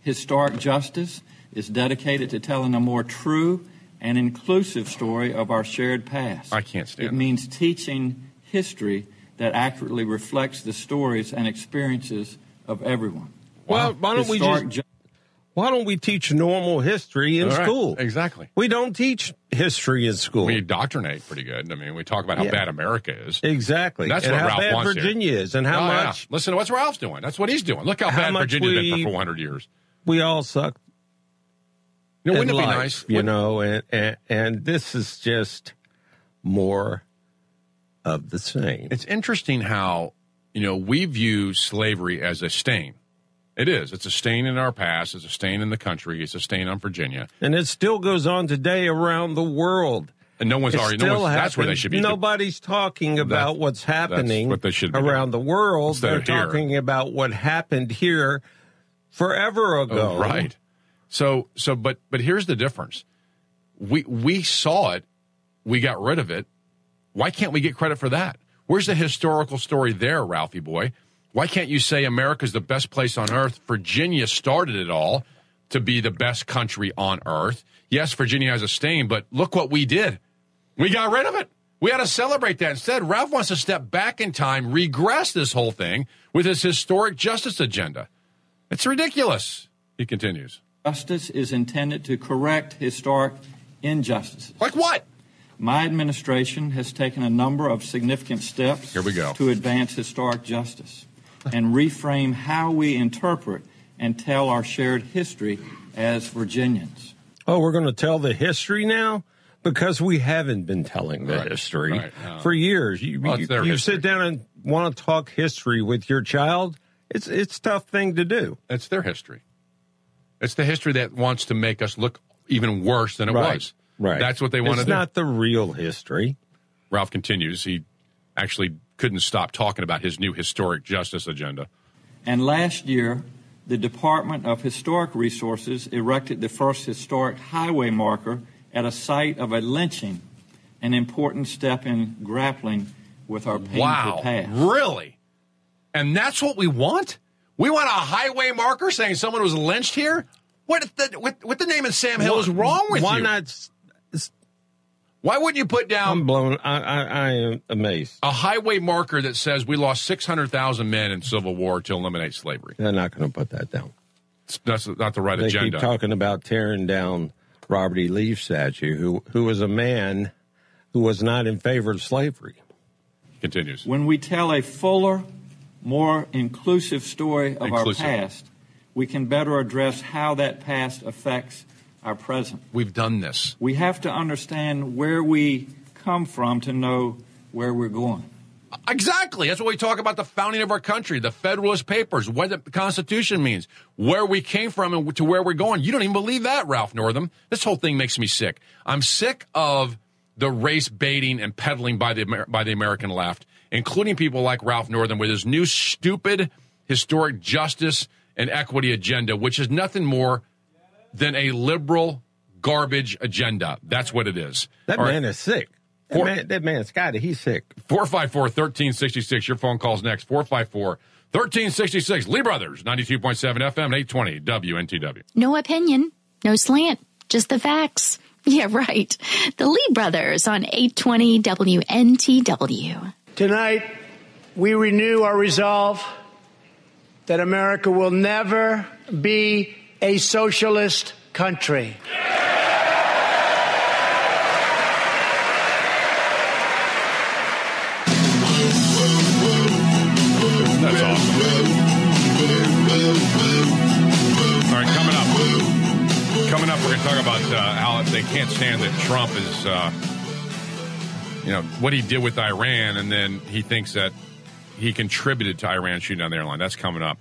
Historic justice is dedicated to telling a more true and inclusive story of our shared past.
I can't stand
It It means teaching history that accurately reflects the stories and experiences of everyone.
Well, why don't we
Historic
just why don't we teach normal history in
right,
school?
Exactly.
We don't teach history in school.
We indoctrinate pretty good. I mean, we talk about how
Yeah.
bad America is.
exactly.
That's
and
what Ralph
bad
wants here.
Virginia is, and how
Oh, yeah.
much
Listen to what's Ralph's doing. That's what he's doing. Look how,
How
bad Virginia's been for 400 years.
we all suck.
You know, wouldn't it be nice?
You
Wouldn't-
know, and, and and this is just more of the same.
It's interesting how, you know, we view slavery as a stain. It is. It's a stain in our past. It's a stain in the country. It's a stain on Virginia.
And it still goes on today around the world.
And no one's
It
already, no one's, that's where they should be.
Nobody's talking about
That's-
what's happening
what they should be
around the world.
Instead
They're
here.
talking about what happened here forever oh, ago.
Oh, right. So, so, but, but here's the difference. We, we saw it. We got rid of it. Why can't we get credit for that? Where's the historical story there, Ralphie boy? Why can't you say America's the best place on earth? Virginia started it all to be the best country on earth. Yes, Virginia has a stain, but look what we did. We got rid of it. We had to celebrate that. Instead, Ralph wants to step back in time, regress this whole thing with his historic justice agenda. It's ridiculous. He continues.
Justice is intended to correct historic injustices.
Like what?
My administration has taken a number of significant steps
Here we go.
to advance historic justice and reframe how we interpret and tell our shared history as Virginians.
Oh, we're going to tell the history now? Because we haven't been telling the
Right,
history
right, no.
for years. You,
Well,
you, you sit down and want to talk history with your child. It's it's a tough thing to do.
It's their history. It's the history that wants to make us look even worse than it
Right,
was.
right.
That's what they want
It's
to do.
It's not the real history.
Ralph continues. He actually couldn't stop talking about his new historic justice agenda.
And last year, the Department of Historic Resources erected the first historic highway marker at a site of a lynching, an important step in grappling with our painful
Wow.
past.
Really? And that's what we want? We want a highway marker saying someone was lynched here? What if the, with, with the name of Sam Hill is wrong with
Why
you?
not? S- s-
Why wouldn't you put down
I'm blown. I, I, I am amazed.
a highway marker that says we lost 600,000 men in Civil War to eliminate slavery?
They're not going to put that down.
It's- That's not the right
They
agenda.
keep talking about tearing down Robert E. Lee statue, who who was a man who was not in favor of slavery.
Continues.
When we tell a fuller, more inclusive story of
Inclusive.
our past, we can better address how that past affects our present.
We've done this.
We have to understand where we come from to know where we're going.
Exactly. That's what we talk about the founding of our country, the Federalist Papers, what the Constitution means, where we came from and to where we're going. You don't even believe that, Ralph Northam. This whole thing makes me sick. I'm sick of the race baiting and peddling by the by the American left, including people like Ralph Northam with his new stupid historic justice and equity agenda, which is nothing more than a liberal garbage agenda. That's what it is.
That
All right.
man is sick. That,
Four-
man, that man, Scotty, he's sick.
454 1366. Your phone calls next. 454 1366. Lee Brothers, 92.7 FM, 820 WNTW.
No opinion, no slant, just the facts. Yeah, right. The Lee Brothers on 820 WNTW.
Tonight, we renew our resolve that America will never be a socialist country.
That's awesome. All right, coming up. Coming up, we're going to talk about uh, how they can't stand that Trump is, uh, you know, what he did with Iran, and then he thinks that he contributed to Iran shooting down the airline. That's coming up.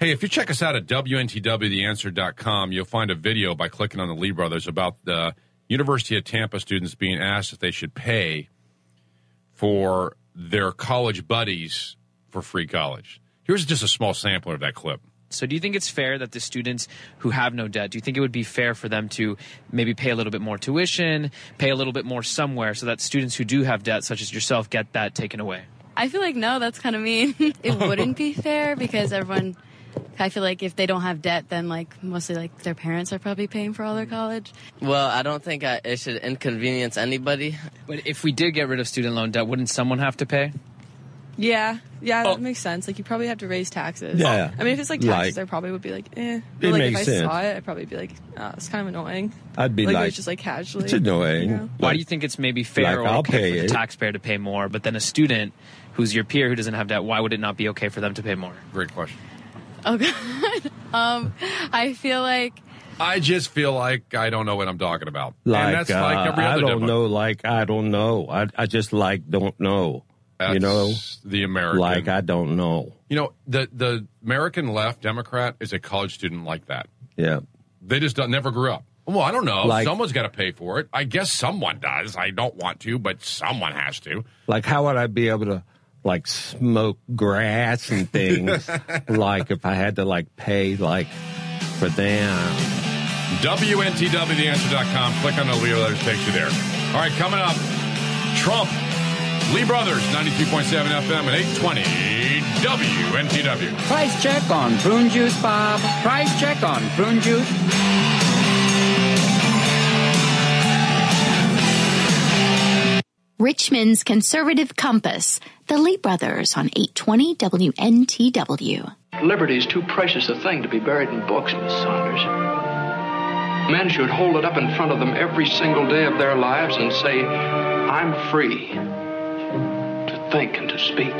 Hey, if you check us out at WNTWTheAnswer.com, you'll find a video by clicking on the Lee brothers about the University of Tampa students being asked if they should pay for their college buddies for free college. Here's just a small sampler of that clip.
So, do you think it's fair that the students who have no debt, do you think it would be fair for them to maybe pay a little bit more tuition, pay a little bit more somewhere, so that students who do have debt, such as yourself, get that taken away?
I feel like no, that's kind of mean. it wouldn't be fair because everyone. I feel like if they don't have debt, then like mostly like their parents are probably paying for all their college.
Well, I don't think I, it should inconvenience anybody.
But if we did get rid of student loan debt, wouldn't someone have to pay?
Yeah, yeah,
Oh.
that makes sense. Like you probably have to raise taxes.
Yeah.
I mean, if it's like taxes,
Like-
I probably would be like, eh. But
It
like if
makes
I
sense.
saw it, I'd probably be like, oh, it's kind of annoying.
I'd be
like, it
like,
was just like casually.
it's annoying.
you know?
Why do you think it's maybe fair
Like,
or
I'll
okay
pay
for the
it.
taxpayer to pay more, but then a student who's your peer who doesn't have debt, why would it not be okay for them to pay more?
Great question.
Oh god. um, I feel like
I just feel like I don't know what I'm talking about.
Like,
and that's
uh,
like every
I don't
demo.
know. Like I don't know. I I just like don't know. you know,
the American.
like I don't know.
You know, the the American left Democrat is a college student like that.
Yeah.
They just don't, never grew up. Well, I don't know.
Like-
Someone's got to pay for it. I guess someone does. I don't want to, but someone has to.
Like how would I be able to like smoke grass and things? like if I had to like pay like for them.
WNTWTheAnswer.com. Click on the Lee Brothers, takes you there. All right, coming up, Trump, Lee Brothers, 92.7 FM and 820 WNTW.
Price check on prune juice, Bob. Price check on prune juice.
Richmond's Conservative Compass. The Lee Brothers on 820 WNTW.
Liberty is too precious a thing to be buried in books, Miss Saunders. Men should hold it up in front of them every single day of their lives and say, I'm free to think and to speak.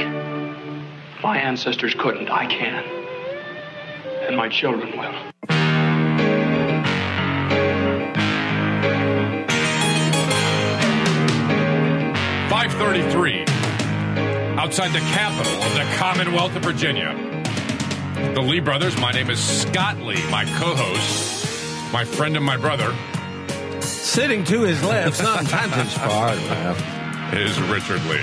My ancestors couldn't. I can. And my children will.
Five thirty-three, outside the capital of the Commonwealth of Virginia. The Lee brothers. My name is Scott Lee. My co-host, my friend and my brother,
Sitting to his left, sometimes it's far left.
is Richard Lee.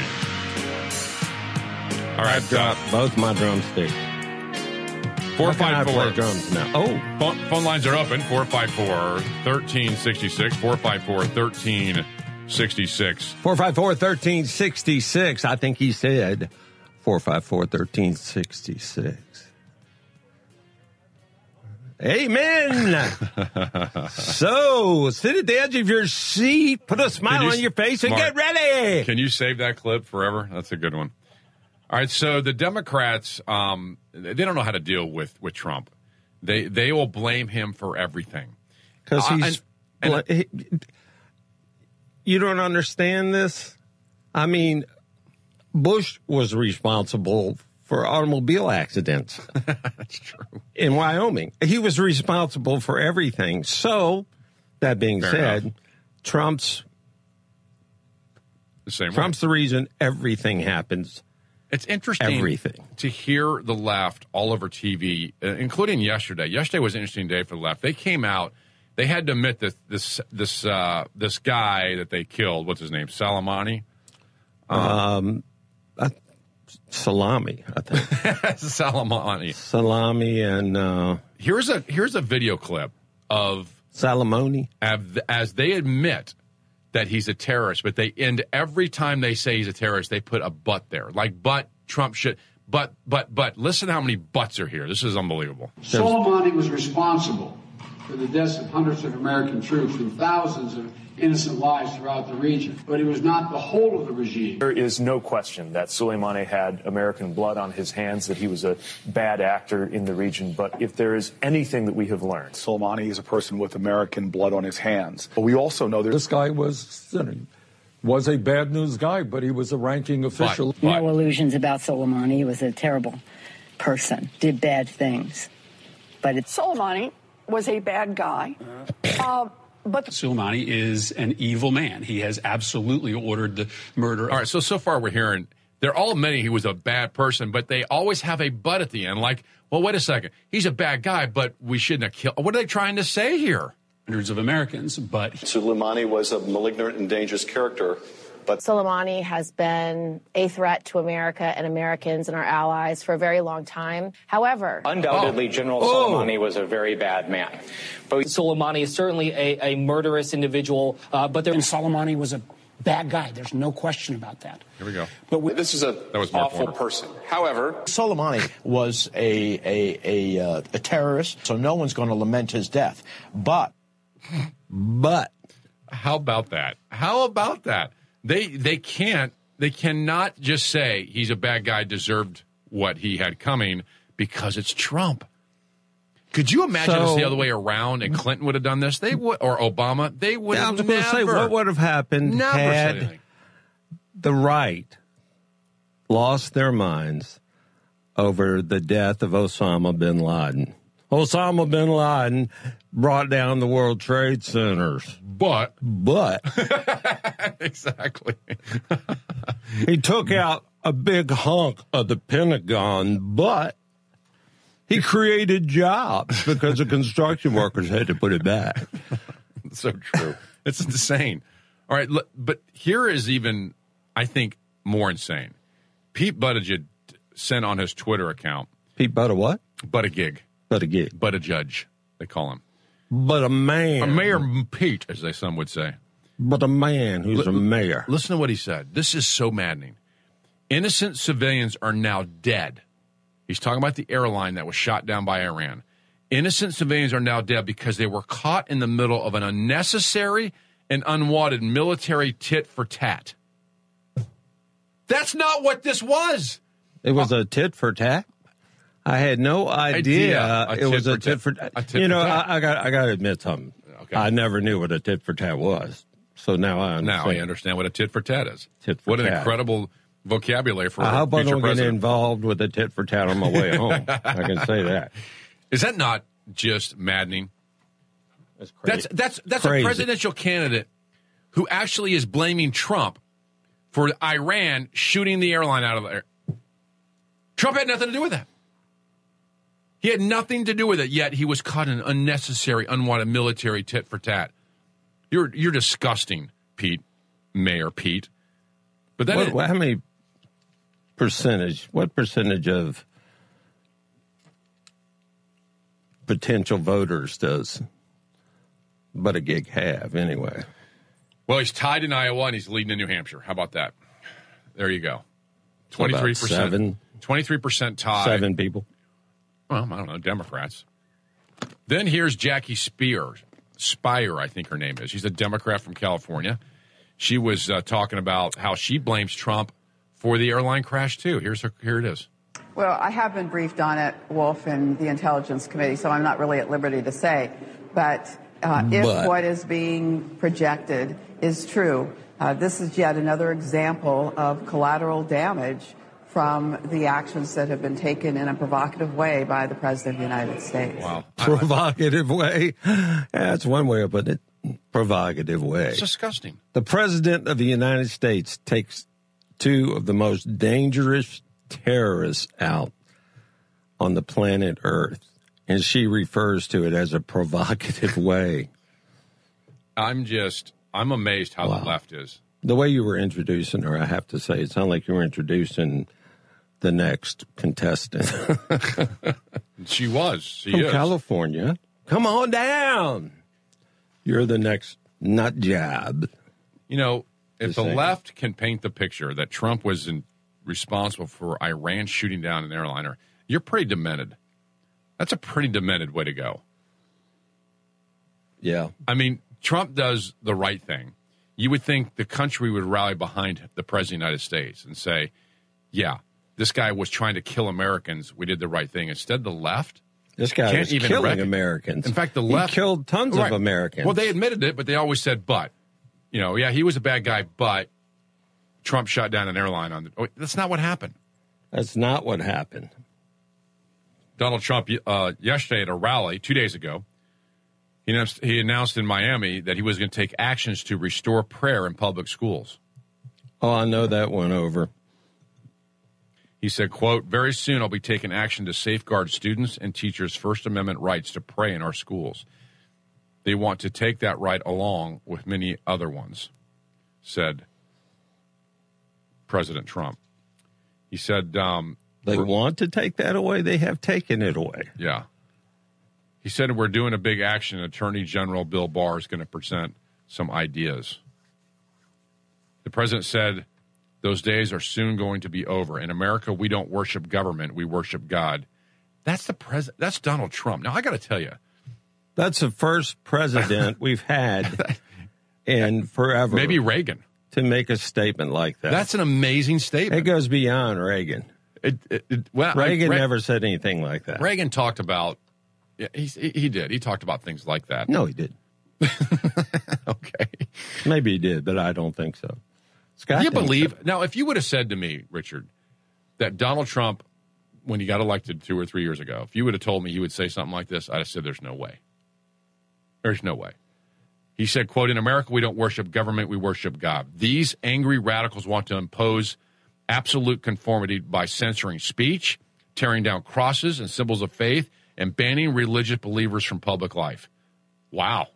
All right,
I dropped uh, both my drumsticks.
Four
How can I
five four
play drums now. Oh,
Phone, phone lines are open 454 1366. 454 1366.
454 1366. I think he said 454 1366. Amen. so sit at the edge of your seat, put a smile
you-
on your face, and
Mark,
get ready.
Can you save that clip forever? That's a good one. All right, so the Democrats, um, they don't know how to deal with with Trump. They they will blame him for everything
Because
Uh,
he's.
and- and-
he- you don't understand this? I mean, Bush was responsible for automobile accidents.
That's true.
In Wyoming. He was responsible for everything. So, that being
Fair
said,
enough.
Trump's
the same.
Trump's the reason everything happens.
It's interesting
Everything.
to hear the left all over TV, uh, including yesterday. Yesterday was an interesting day for the left. They came out. They had to admit that this this uh, this guy that they killed. What's his name? Salamani.
Um, uh, salami, I think.
Salamani.
salami and uh,
Here's a here's a video clip of
salamoni.
av- as they admit that he's a terrorist, but they end every time they say he's a terrorist, they put a but there, like but Trump should. But but but listen how many buts are here. This is unbelievable.
Soleimani was responsible for the deaths of hundreds of American troops and thousands of innocent lives throughout the region. But he was not the whole of the regime.
There is no question that Soleimani had American blood on his hands, that he was a bad actor in the region. But if there is anything that we have learned,
Soleimani is a person with American blood on his hands. But we also know that this guy was you know, was a bad news guy, but he was a ranking official.
No illusions about Soleimani. He was a terrible person, did bad things. But it's
Soleimani was a bad guy. Uh, but
Soleimani is an evil man. He has absolutely ordered the murder.
All right, so so far we're hearing they're all admitting he was a bad person, but they always have a but at the end. Like, well, wait a second, he's a bad guy, but we shouldn't have killed. What are they trying to say here?
Hundreds of Americans, but
Soleimani was a malignant and dangerous character, but
Soleimani has been a threat to America and Americans and our allies for a very long time. However,
Undoubtedly, General
Oh.
Soleimani was a very bad man. But
Soleimani is certainly a, a murderous individual, uh, but there. And Soleimani was a bad guy. There's no question about that.
Here we go.
but this is a
That was Mark
awful
Warner.
person. However,
Soleimani was a a a, uh, a terrorist, so no one's going to lament his death. But
but
How about that? How about that? They they can't they cannot just say he's a bad guy, deserved what he had coming because it's Trump. Could you imagine it's the other way around and Clinton would have done this? They would or Obama. They would
Yeah, I
have
was going to say, what would have happened
Never said
had
anything.
the right lost their minds over the death of Osama bin Laden? Osama bin Laden brought down the World Trade Centers.
But,
but,
exactly.
he took out a big hunk of the Pentagon, but he created jobs because the construction workers had to put it back.
so true. It's insane. All right, but here is even, I think, more insane. Pete Buttigieg sent on his Twitter account.
Pete Butt a what?
But a gig.
But a gig.
But a judge, they call him.
But a man.
A Mayor Pete, as they some would say.
But a man who's a mayor.
Listen to what he said. This is so maddening. Innocent civilians are now dead. He's talking about the airline that was shot down by Iran. Innocent civilians are now dead because they were caught in the middle of an unnecessary and unwanted military tit for tat. That's not what this was.
It was a tit for tat. I had no idea,
Idea.
It was a tit for
tat.
tat.
Tit
You know,
tat.
I, I got I got to admit something. Okay. I never knew what a tit for tat was. So now I understand.
Now I understand what a tit for tat is.
Tit for
what an incredible vocabulary for
I
a
hope I
future
don't get involved with a tit for tat on my way home. I can say that.
Is that not just maddening?
That's
That's that's that's
Crazy.
a presidential candidate who actually is blaming Trump for Iran shooting the airline out of the air. Trump had nothing to do with that. He had nothing to do with it, yet he was caught in unnecessary, unwanted military tit for tat. You're you're disgusting, Pete, Mayor Pete. But that
What, what- how many percentage? What percentage of potential voters does but a gig have anyway?
well, he's tied in Iowa and he's leading in New Hampshire. How about that? There you go. Twenty three percent. Twenty three percent tie.
Seven people.
Well, I don't know, Democrats. Then here's Jackie Speier, Spire, I think her name is. She's a Democrat from California. She was uh, talking about how she blames Trump for the airline crash too. Here's her. Here it is.
Well, I have been briefed on it, Wolf, in the Intelligence Committee, so I'm not really at liberty to say. But uh, if what is being projected is true, uh, this is yet another example of collateral damage from the actions that have been taken in a provocative way by the President of the United States.
Wow.
Provocative way. That's one way of putting it. Provocative way.
It's disgusting.
The President of the United States takes two of the most dangerous terrorists out on the planet Earth, and she refers to it as a provocative way.
I'm just. I'm amazed how the left is.
The way you were introducing her, I have to say, it sounded like you were introducing the next contestant.
She was. She
From
is.
California. Come on down. You're the next nut job.
You know, if the left can paint the picture that Trump was in, responsible for Iran shooting down an airliner, you're pretty demented. That's a pretty demented way to go.
Yeah.
I mean, Trump does the right thing. You would think the country would rally behind the president of the United States and say, yeah, this guy was trying to kill Americans. We did the right thing. Instead, the left
This guy
can't even
killing
recognize-
Americans.
In fact, the
He
left
killed tons
Right.
of Americans.
Well, they admitted it, but they always said, "But." You know, yeah, he was a bad guy, but Trump shot down an airline on the. Oh, that's not what happened.
That's not what happened.
Donald Trump uh, yesterday at a rally two days ago, he announced, he announced in Miami that he was going to take actions to restore prayer in public schools.
Oh, I know that went over.
He said, quote, very soon I'll be taking action to safeguard students and teachers' First Amendment rights to pray in our schools. They want to take that right along with many other ones, said President Trump. He said, um,
They want to take that away. They have taken it away.
yeah. He said, we're doing a big action. Attorney General Bill Barr is going to present some ideas. The president said, those days are soon going to be over. In America, we don't worship government, we worship God. That's the president. That's Donald Trump. Now, I got to tell you,
That's the first president we've had in forever.
maybe Reagan.
to make a statement like that.
That's an amazing statement.
it goes beyond Reagan.
It, it, it- well,
Reagan
Re-
never said anything like that.
Reagan talked about. Yeah, he, he did. He talked about things like that.
No, he did.
okay.
Maybe he did, but I don't think so. Scott,
Do you believe now? If you would have said to me, Richard, that Donald Trump, when he got elected two or three years ago, if you would have told me he would say something like this, I'd have said, "There's no way. There's no way." He said, "quote In America, we don't worship government; we worship God. These angry radicals want to impose absolute conformity by censoring speech, tearing down crosses and symbols of faith, and banning religious believers from public life." Wow.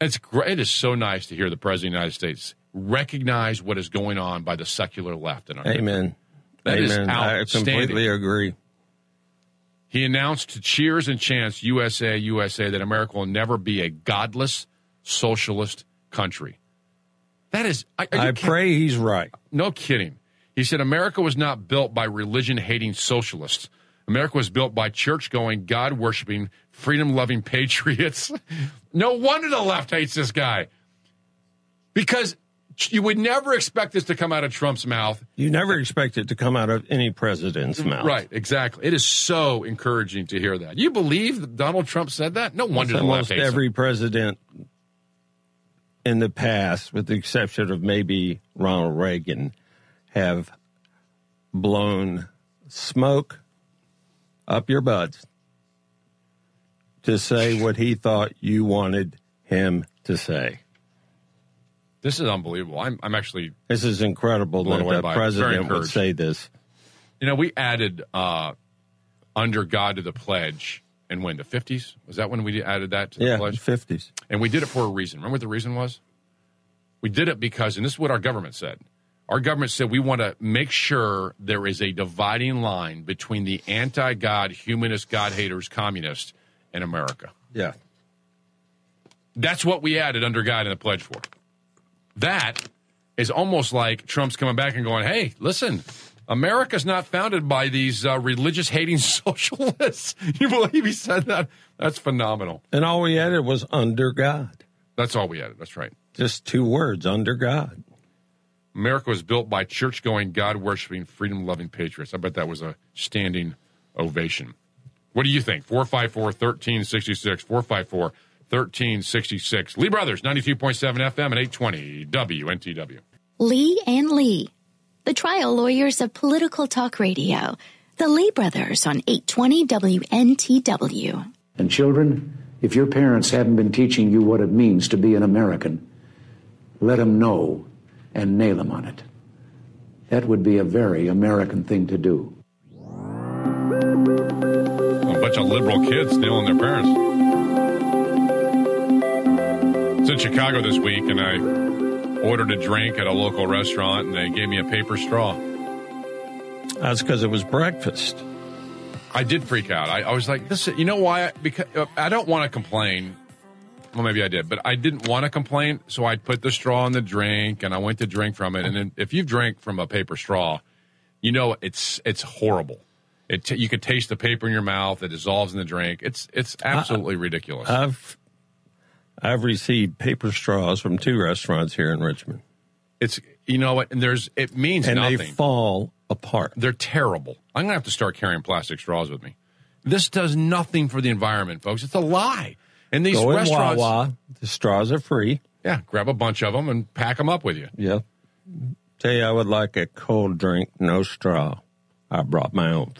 It's great. It is so nice to hear the President of the United States recognize what is going on by the secular left in our.
Amen.
That is
Amen. I completely agree.
He announced to cheers and chants USA, USA that America will never be a godless socialist country. That is, you
I pray he's right.
No kidding. He said America was not built by religion hating socialists. America was built by church going, God worshiping, freedom loving patriots. no wonder the left hates this guy. Because you would never expect this to come out of Trump's mouth.
You never expect it to come out of any president's mm, mouth.
Right, exactly. It is so encouraging to hear that. You believe that Donald Trump said that? No wonder the
Almost
him.
every president in the past, with the exception of maybe Ronald Reagan, have blown smoke up your butts to say what he thought you wanted him to say.
This is unbelievable. I'm, I'm actually
This is incredible that the
by it. Very
president would say this.
You know, we added uh, under God to the pledge in when the fifties was that when we added that to the
Yeah,
pledge?
fifties.
And we did it for a reason. Remember what the reason was? We did it because, and this is what our government said. Our government said we want to make sure there is a dividing line between the anti-God, humanist, God haters, communists in America.
Yeah.
That's what we added under God in the pledge for. That is almost like Trump's coming back and going, "Hey, listen, America's not founded by these uh, religious hating socialists. you believe he said that? That's phenomenal.
And all we added was under God.
That's all we added. That's right.
Just two words, under God.
America was built by church going, God worshiping, freedom loving patriots. I bet that was a standing ovation. What do you think? 454 1366. 454 1366. Lee Brothers, 92.7 FM and 820 WNTW.
Lee and Lee, the trial lawyers of political talk radio. The Lee Brothers on 820 WNTW.
And children, if your parents haven't been teaching you what it means to be an American, let them know and nail them on it. That would be a very American thing to do.
A bunch of liberal kids stealing their parents. It's in Chicago this week, and I ordered a drink at a local restaurant, and they gave me a paper straw.
That's because it was breakfast.
I did freak out. I, I was like, "This, you know why? Because uh, I don't want to complain. Well, maybe I did, but I didn't want to complain, so I put the straw in the drink, and I went to drink from it. And then, if you've drank from a paper straw, you know it's it's horrible. It t- you could taste the paper in your mouth. It dissolves in the drink. It's it's absolutely ridiculous.
I've I've received paper straws from two restaurants here in Richmond.
It's you know what, and there's it means
and
nothing.
they fall apart.
They're terrible. I'm gonna have to start carrying plastic straws with me. This does nothing for the environment, folks. It's a lie. And these
Go
restaurants,
Wawa. The straws are free.
yeah, grab a bunch of them and pack them up with you.
Yeah. Tell you, I would like a cold drink, no straw. I brought my own.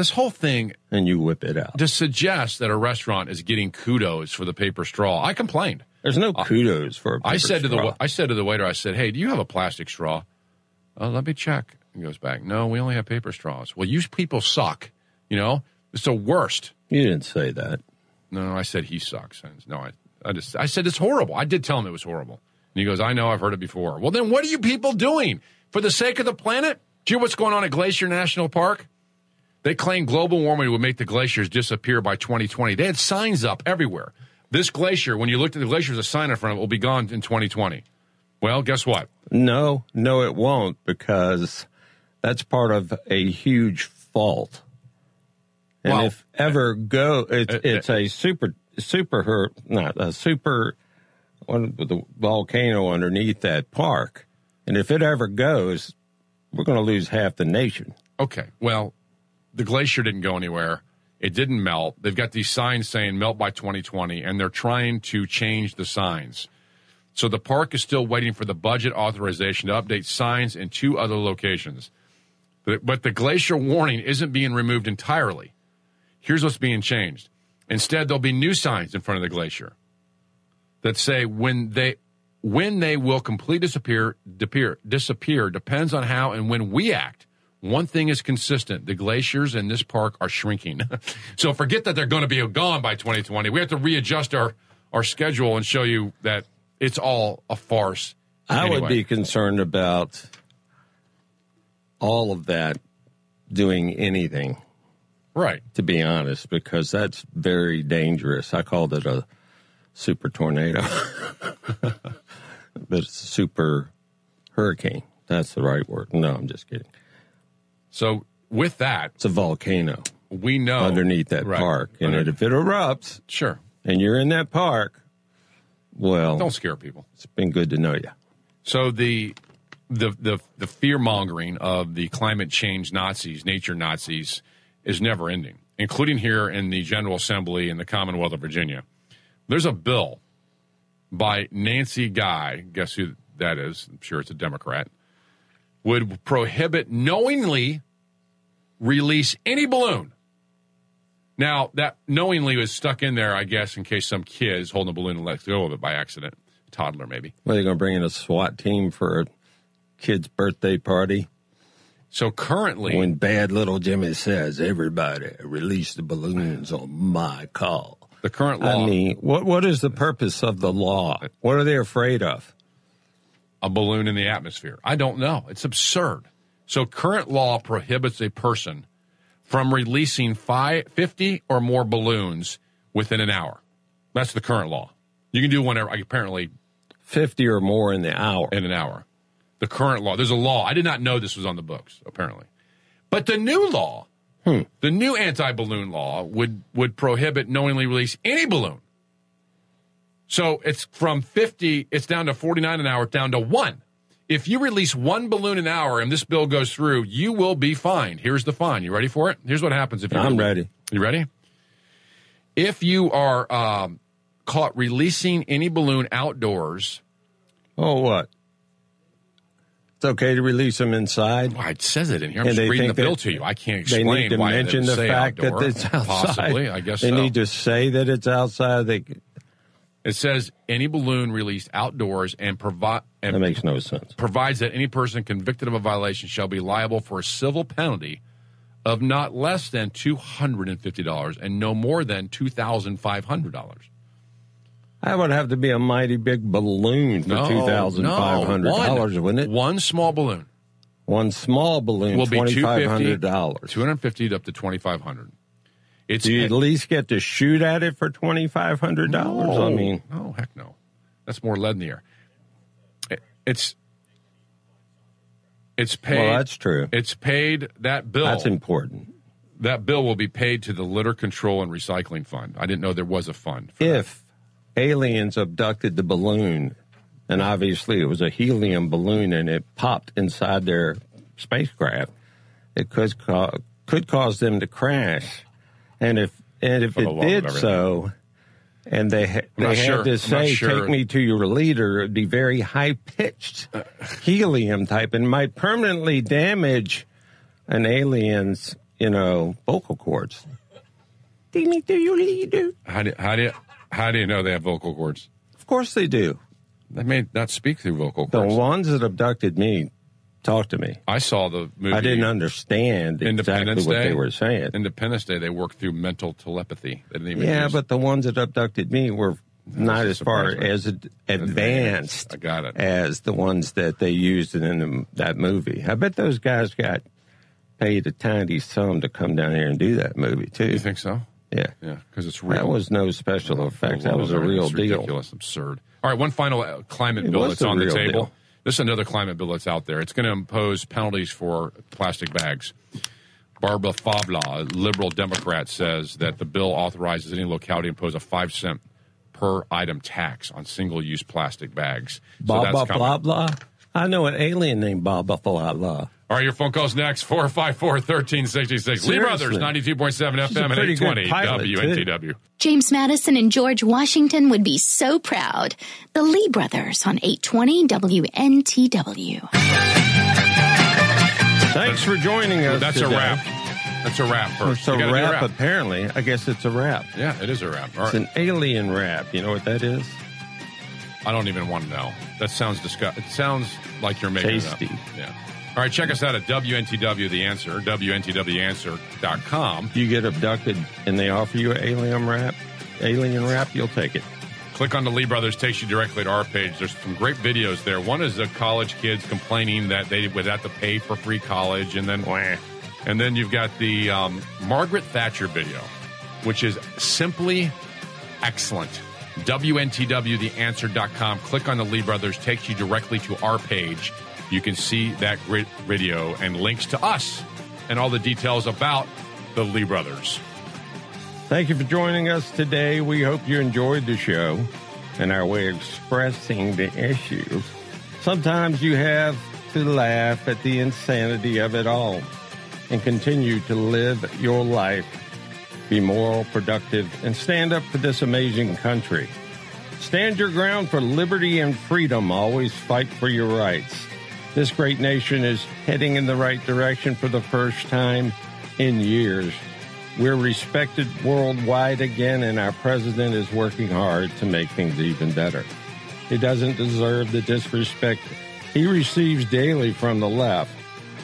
This whole thing,
and you whip it out.
to suggest that a restaurant is getting kudos for the paper straw, I complained.
There's no kudos for. A
I said to the I said to the waiter, I said, "Hey, do you have a plastic straw?" Uh, let me check. He goes back. No, we only have paper straws. Well, you people suck. You know, it's the worst.
You didn't say that.
No, I said he sucks. No, I, I just I said it's horrible. I did tell him it was horrible. And he goes, I know, I've heard it before. Well, then what are you people doing for the sake of the planet? Do you know what's going on at Glacier National Park? They claim global warming would make the glaciers disappear by 2020. They had signs up everywhere. This glacier, when you looked at the glacier, there's a sign in front of it, will be gone in 2020. Well, guess what?
No, no, it won't because that's part of a huge fault. And
Well,
if ever go, it's,
uh,
it's a super, super, not a super, one with the volcano underneath that park. And if it ever goes, we're going to lose half the nation.
Okay. Well, the glacier didn't go anywhere. It didn't melt. They've got these signs saying melt by 2020, and they're trying to change the signs. So the park is still waiting for the budget authorization to update signs in two other locations. But, but the glacier warning isn't being removed entirely. Here's what's being changed. Instead, there'll be new signs in front of the glacier that say when they when they will completely disappear, disappear, disappear depends on how and when we act. One thing is consistent: the glaciers in this park are shrinking. so forget that they're going to be gone by 2020. We have to readjust our our schedule and show you that it's all a farce.
I would be concerned about all of that doing anything.
Right.
To be honest, because that's very dangerous. I called it a super tornado. but it's a super hurricane. That's the right word. No, I'm just kidding.
So with that,
it's a volcano.
We know
underneath that
Right.
park, and
Under-
if it erupts,
sure,
and you're in that park, well,
Don't scare people.
It's been good to know you.
So the the the the fear mongering of the climate change Nazis, nature Nazis, is never ending, including here in the General Assembly in the Commonwealth of Virginia. There's a bill by Nancy Guy. Guess who that is? I'm sure it's a Democrat. Would prohibit knowingly release any balloon. Now that knowingly was stuck in there, I guess, in case some kid is holding a balloon and lets go of it by accident, toddler maybe.
Well, they're going to bring in a SWAT team for a kid's birthday party.
So currently,
when bad little Jimmy says, "Everybody release the balloons on my call,"
the current law.
I mean, what what is the purpose of the law? What are they afraid of?
A balloon in the atmosphere. I don't know. It's absurd. So current law prohibits a person from releasing five, 50 or more balloons within an hour. That's the current law. You can do whenever, apparently.
50 or more in the hour.
In an hour. The current law. There's a law. I did not know this was on the books, apparently. But the new law,
Hmm.
the new anti balloon law, would, would prohibit knowingly release any balloon. So it's from 50, it's down to 49 an hour, down to one. If you release one balloon an hour and this bill goes through, you will be fined. Here's the fine. You ready for it? Here's what happens if you
I'm ready.
You ready? If you are um, caught releasing any balloon outdoors,
Oh, what? It's okay to release them inside.
Well, it says it in here. I'm
And
just reading the bill to you. I can't explain They
need to
why
mention the fact
outdoor.
that it's outside.
Possibly, I guess
they
so.
need to say that it's outside. They
It says any balloon released outdoors and provide
that makes no sense.
provides that any person convicted of a violation shall be liable for a civil penalty of not less than two hundred and fifty dollars and no more than two thousand five hundred dollars.
That would have to be a mighty big balloon for two thousand five hundred dollars, wouldn't it?
One small balloon
One small balloon,
will be
twenty
two
five
fifty
hundred dollars.
two hundred fifty up to twenty five hundred. It's
Do you at least get to shoot at it for twenty five hundred dollars? I
No.
mean,
no, heck no. That's more lead in the air. It- It's it's paid.
well, that's true.
It's paid that bill.
That's important.
that bill will be paid to the Litter Control and Recycling Fund. I didn't know there was a fund. For
If aliens abducted the balloon, and obviously it was a helium balloon, and it popped inside their spacecraft, it could could cause them to crash. And if and if it did so, and they ha- they had
sure.
To say,
sure.
"Take me to your leader," it'd be very high pitched uh. helium type, and might permanently damage an alien's you know vocal cords. Take me to your leader.
How do, how do you how do you know they have vocal cords?
Of course they do.
They may not speak through vocal
The ones that abducted me talked to me.
I saw the movie.
I didn't understand exactly
Independence
what they were saying.
Independence Day. They worked through mental telepathy. They didn't even
Yeah,
use-
but the ones that abducted me were not as far as ad- advanced
I got it.
as the ones that they used in the, that movie. I bet those guys got paid a tiny sum to come down here and do that movie too.
You think so?
Yeah,
Yeah, because it's real.
that was no special effects. That was a real
it's
deal.
Ridiculous, absurd. All right, one final uh, climate
It
bill that's on the table.
deal.
This is another climate bill that's out there. It's going to impose penalties for plastic bags. Barbara Favola, a liberal Democrat, says that the bill authorizes any locality to impose a five cent per item tax on single use plastic bags. So
Blah blah blah blah. I know an alien named blah blah.
All right, your phone calls next 454 1366. Lee Brothers, 92.7 FM and 820
pilot, too.
WNTW.
James Madison and George Washington would be so proud. The Lee brothers on 820 WNTW.
Thanks for joining us.
That's a wrap. That's a wrap first.
It's a
You gotta
wrap, apparently. I guess it's a wrap.
Yeah, it is a wrap. All
It's
right.
an alien wrap. You know what that is?
I don't even want to know. That sounds disgusting. It sounds like you're making
Tasty.
it up. Yeah. All right, check us out at WNTW The Answer, WNTWAnswer.com.
You get abducted and they offer you an alien wrap, alien wrap, you'll take it.
Click on the Lee Brothers, takes you directly to our page. There's some great videos there. One is the college kids complaining that they would have to pay for free college, and then and then you've got the um, Margaret Thatcher video, which is simply excellent. WNTWTheAnswer.com. Click on the Lee Brothers, takes you directly to our page. You can see that great video and links to us and all the details about the Lee Brothers.
Thank you for joining us today. We hope you enjoyed the show and our way of expressing the issues. Sometimes you have to laugh at the insanity of it all and continue to live your life, be moral, productive, and stand up for this amazing country. Stand your ground for liberty and freedom. Always fight for your rights. This great nation is heading in the right direction for the first time in years. We're respected worldwide again, and our president is working hard to make things even better. He doesn't deserve the disrespect he receives daily from the left.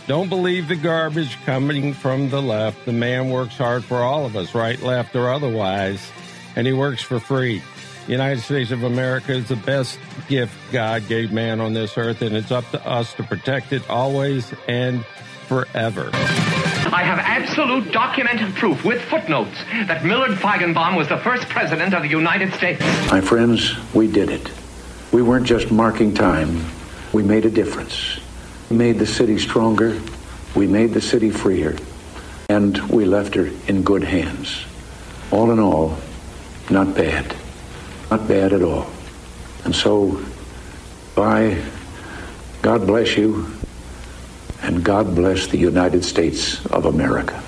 Don't believe the garbage coming from the left. The man works hard for all of us, right, left, or otherwise, and he works for free. The United States of America is the best gift God gave man on this earth, and it's up to us to protect it always and forever.
I have absolute documented proof with footnotes that Millard Feigenbaum was the first president of the United States.
My friends, we did it. We weren't just marking time, we made a difference. We made the city stronger. We made the city freer. And we left her in good hands. All in all, not bad. Not bad at all. And so, bye. God bless you. And God bless the United States of America.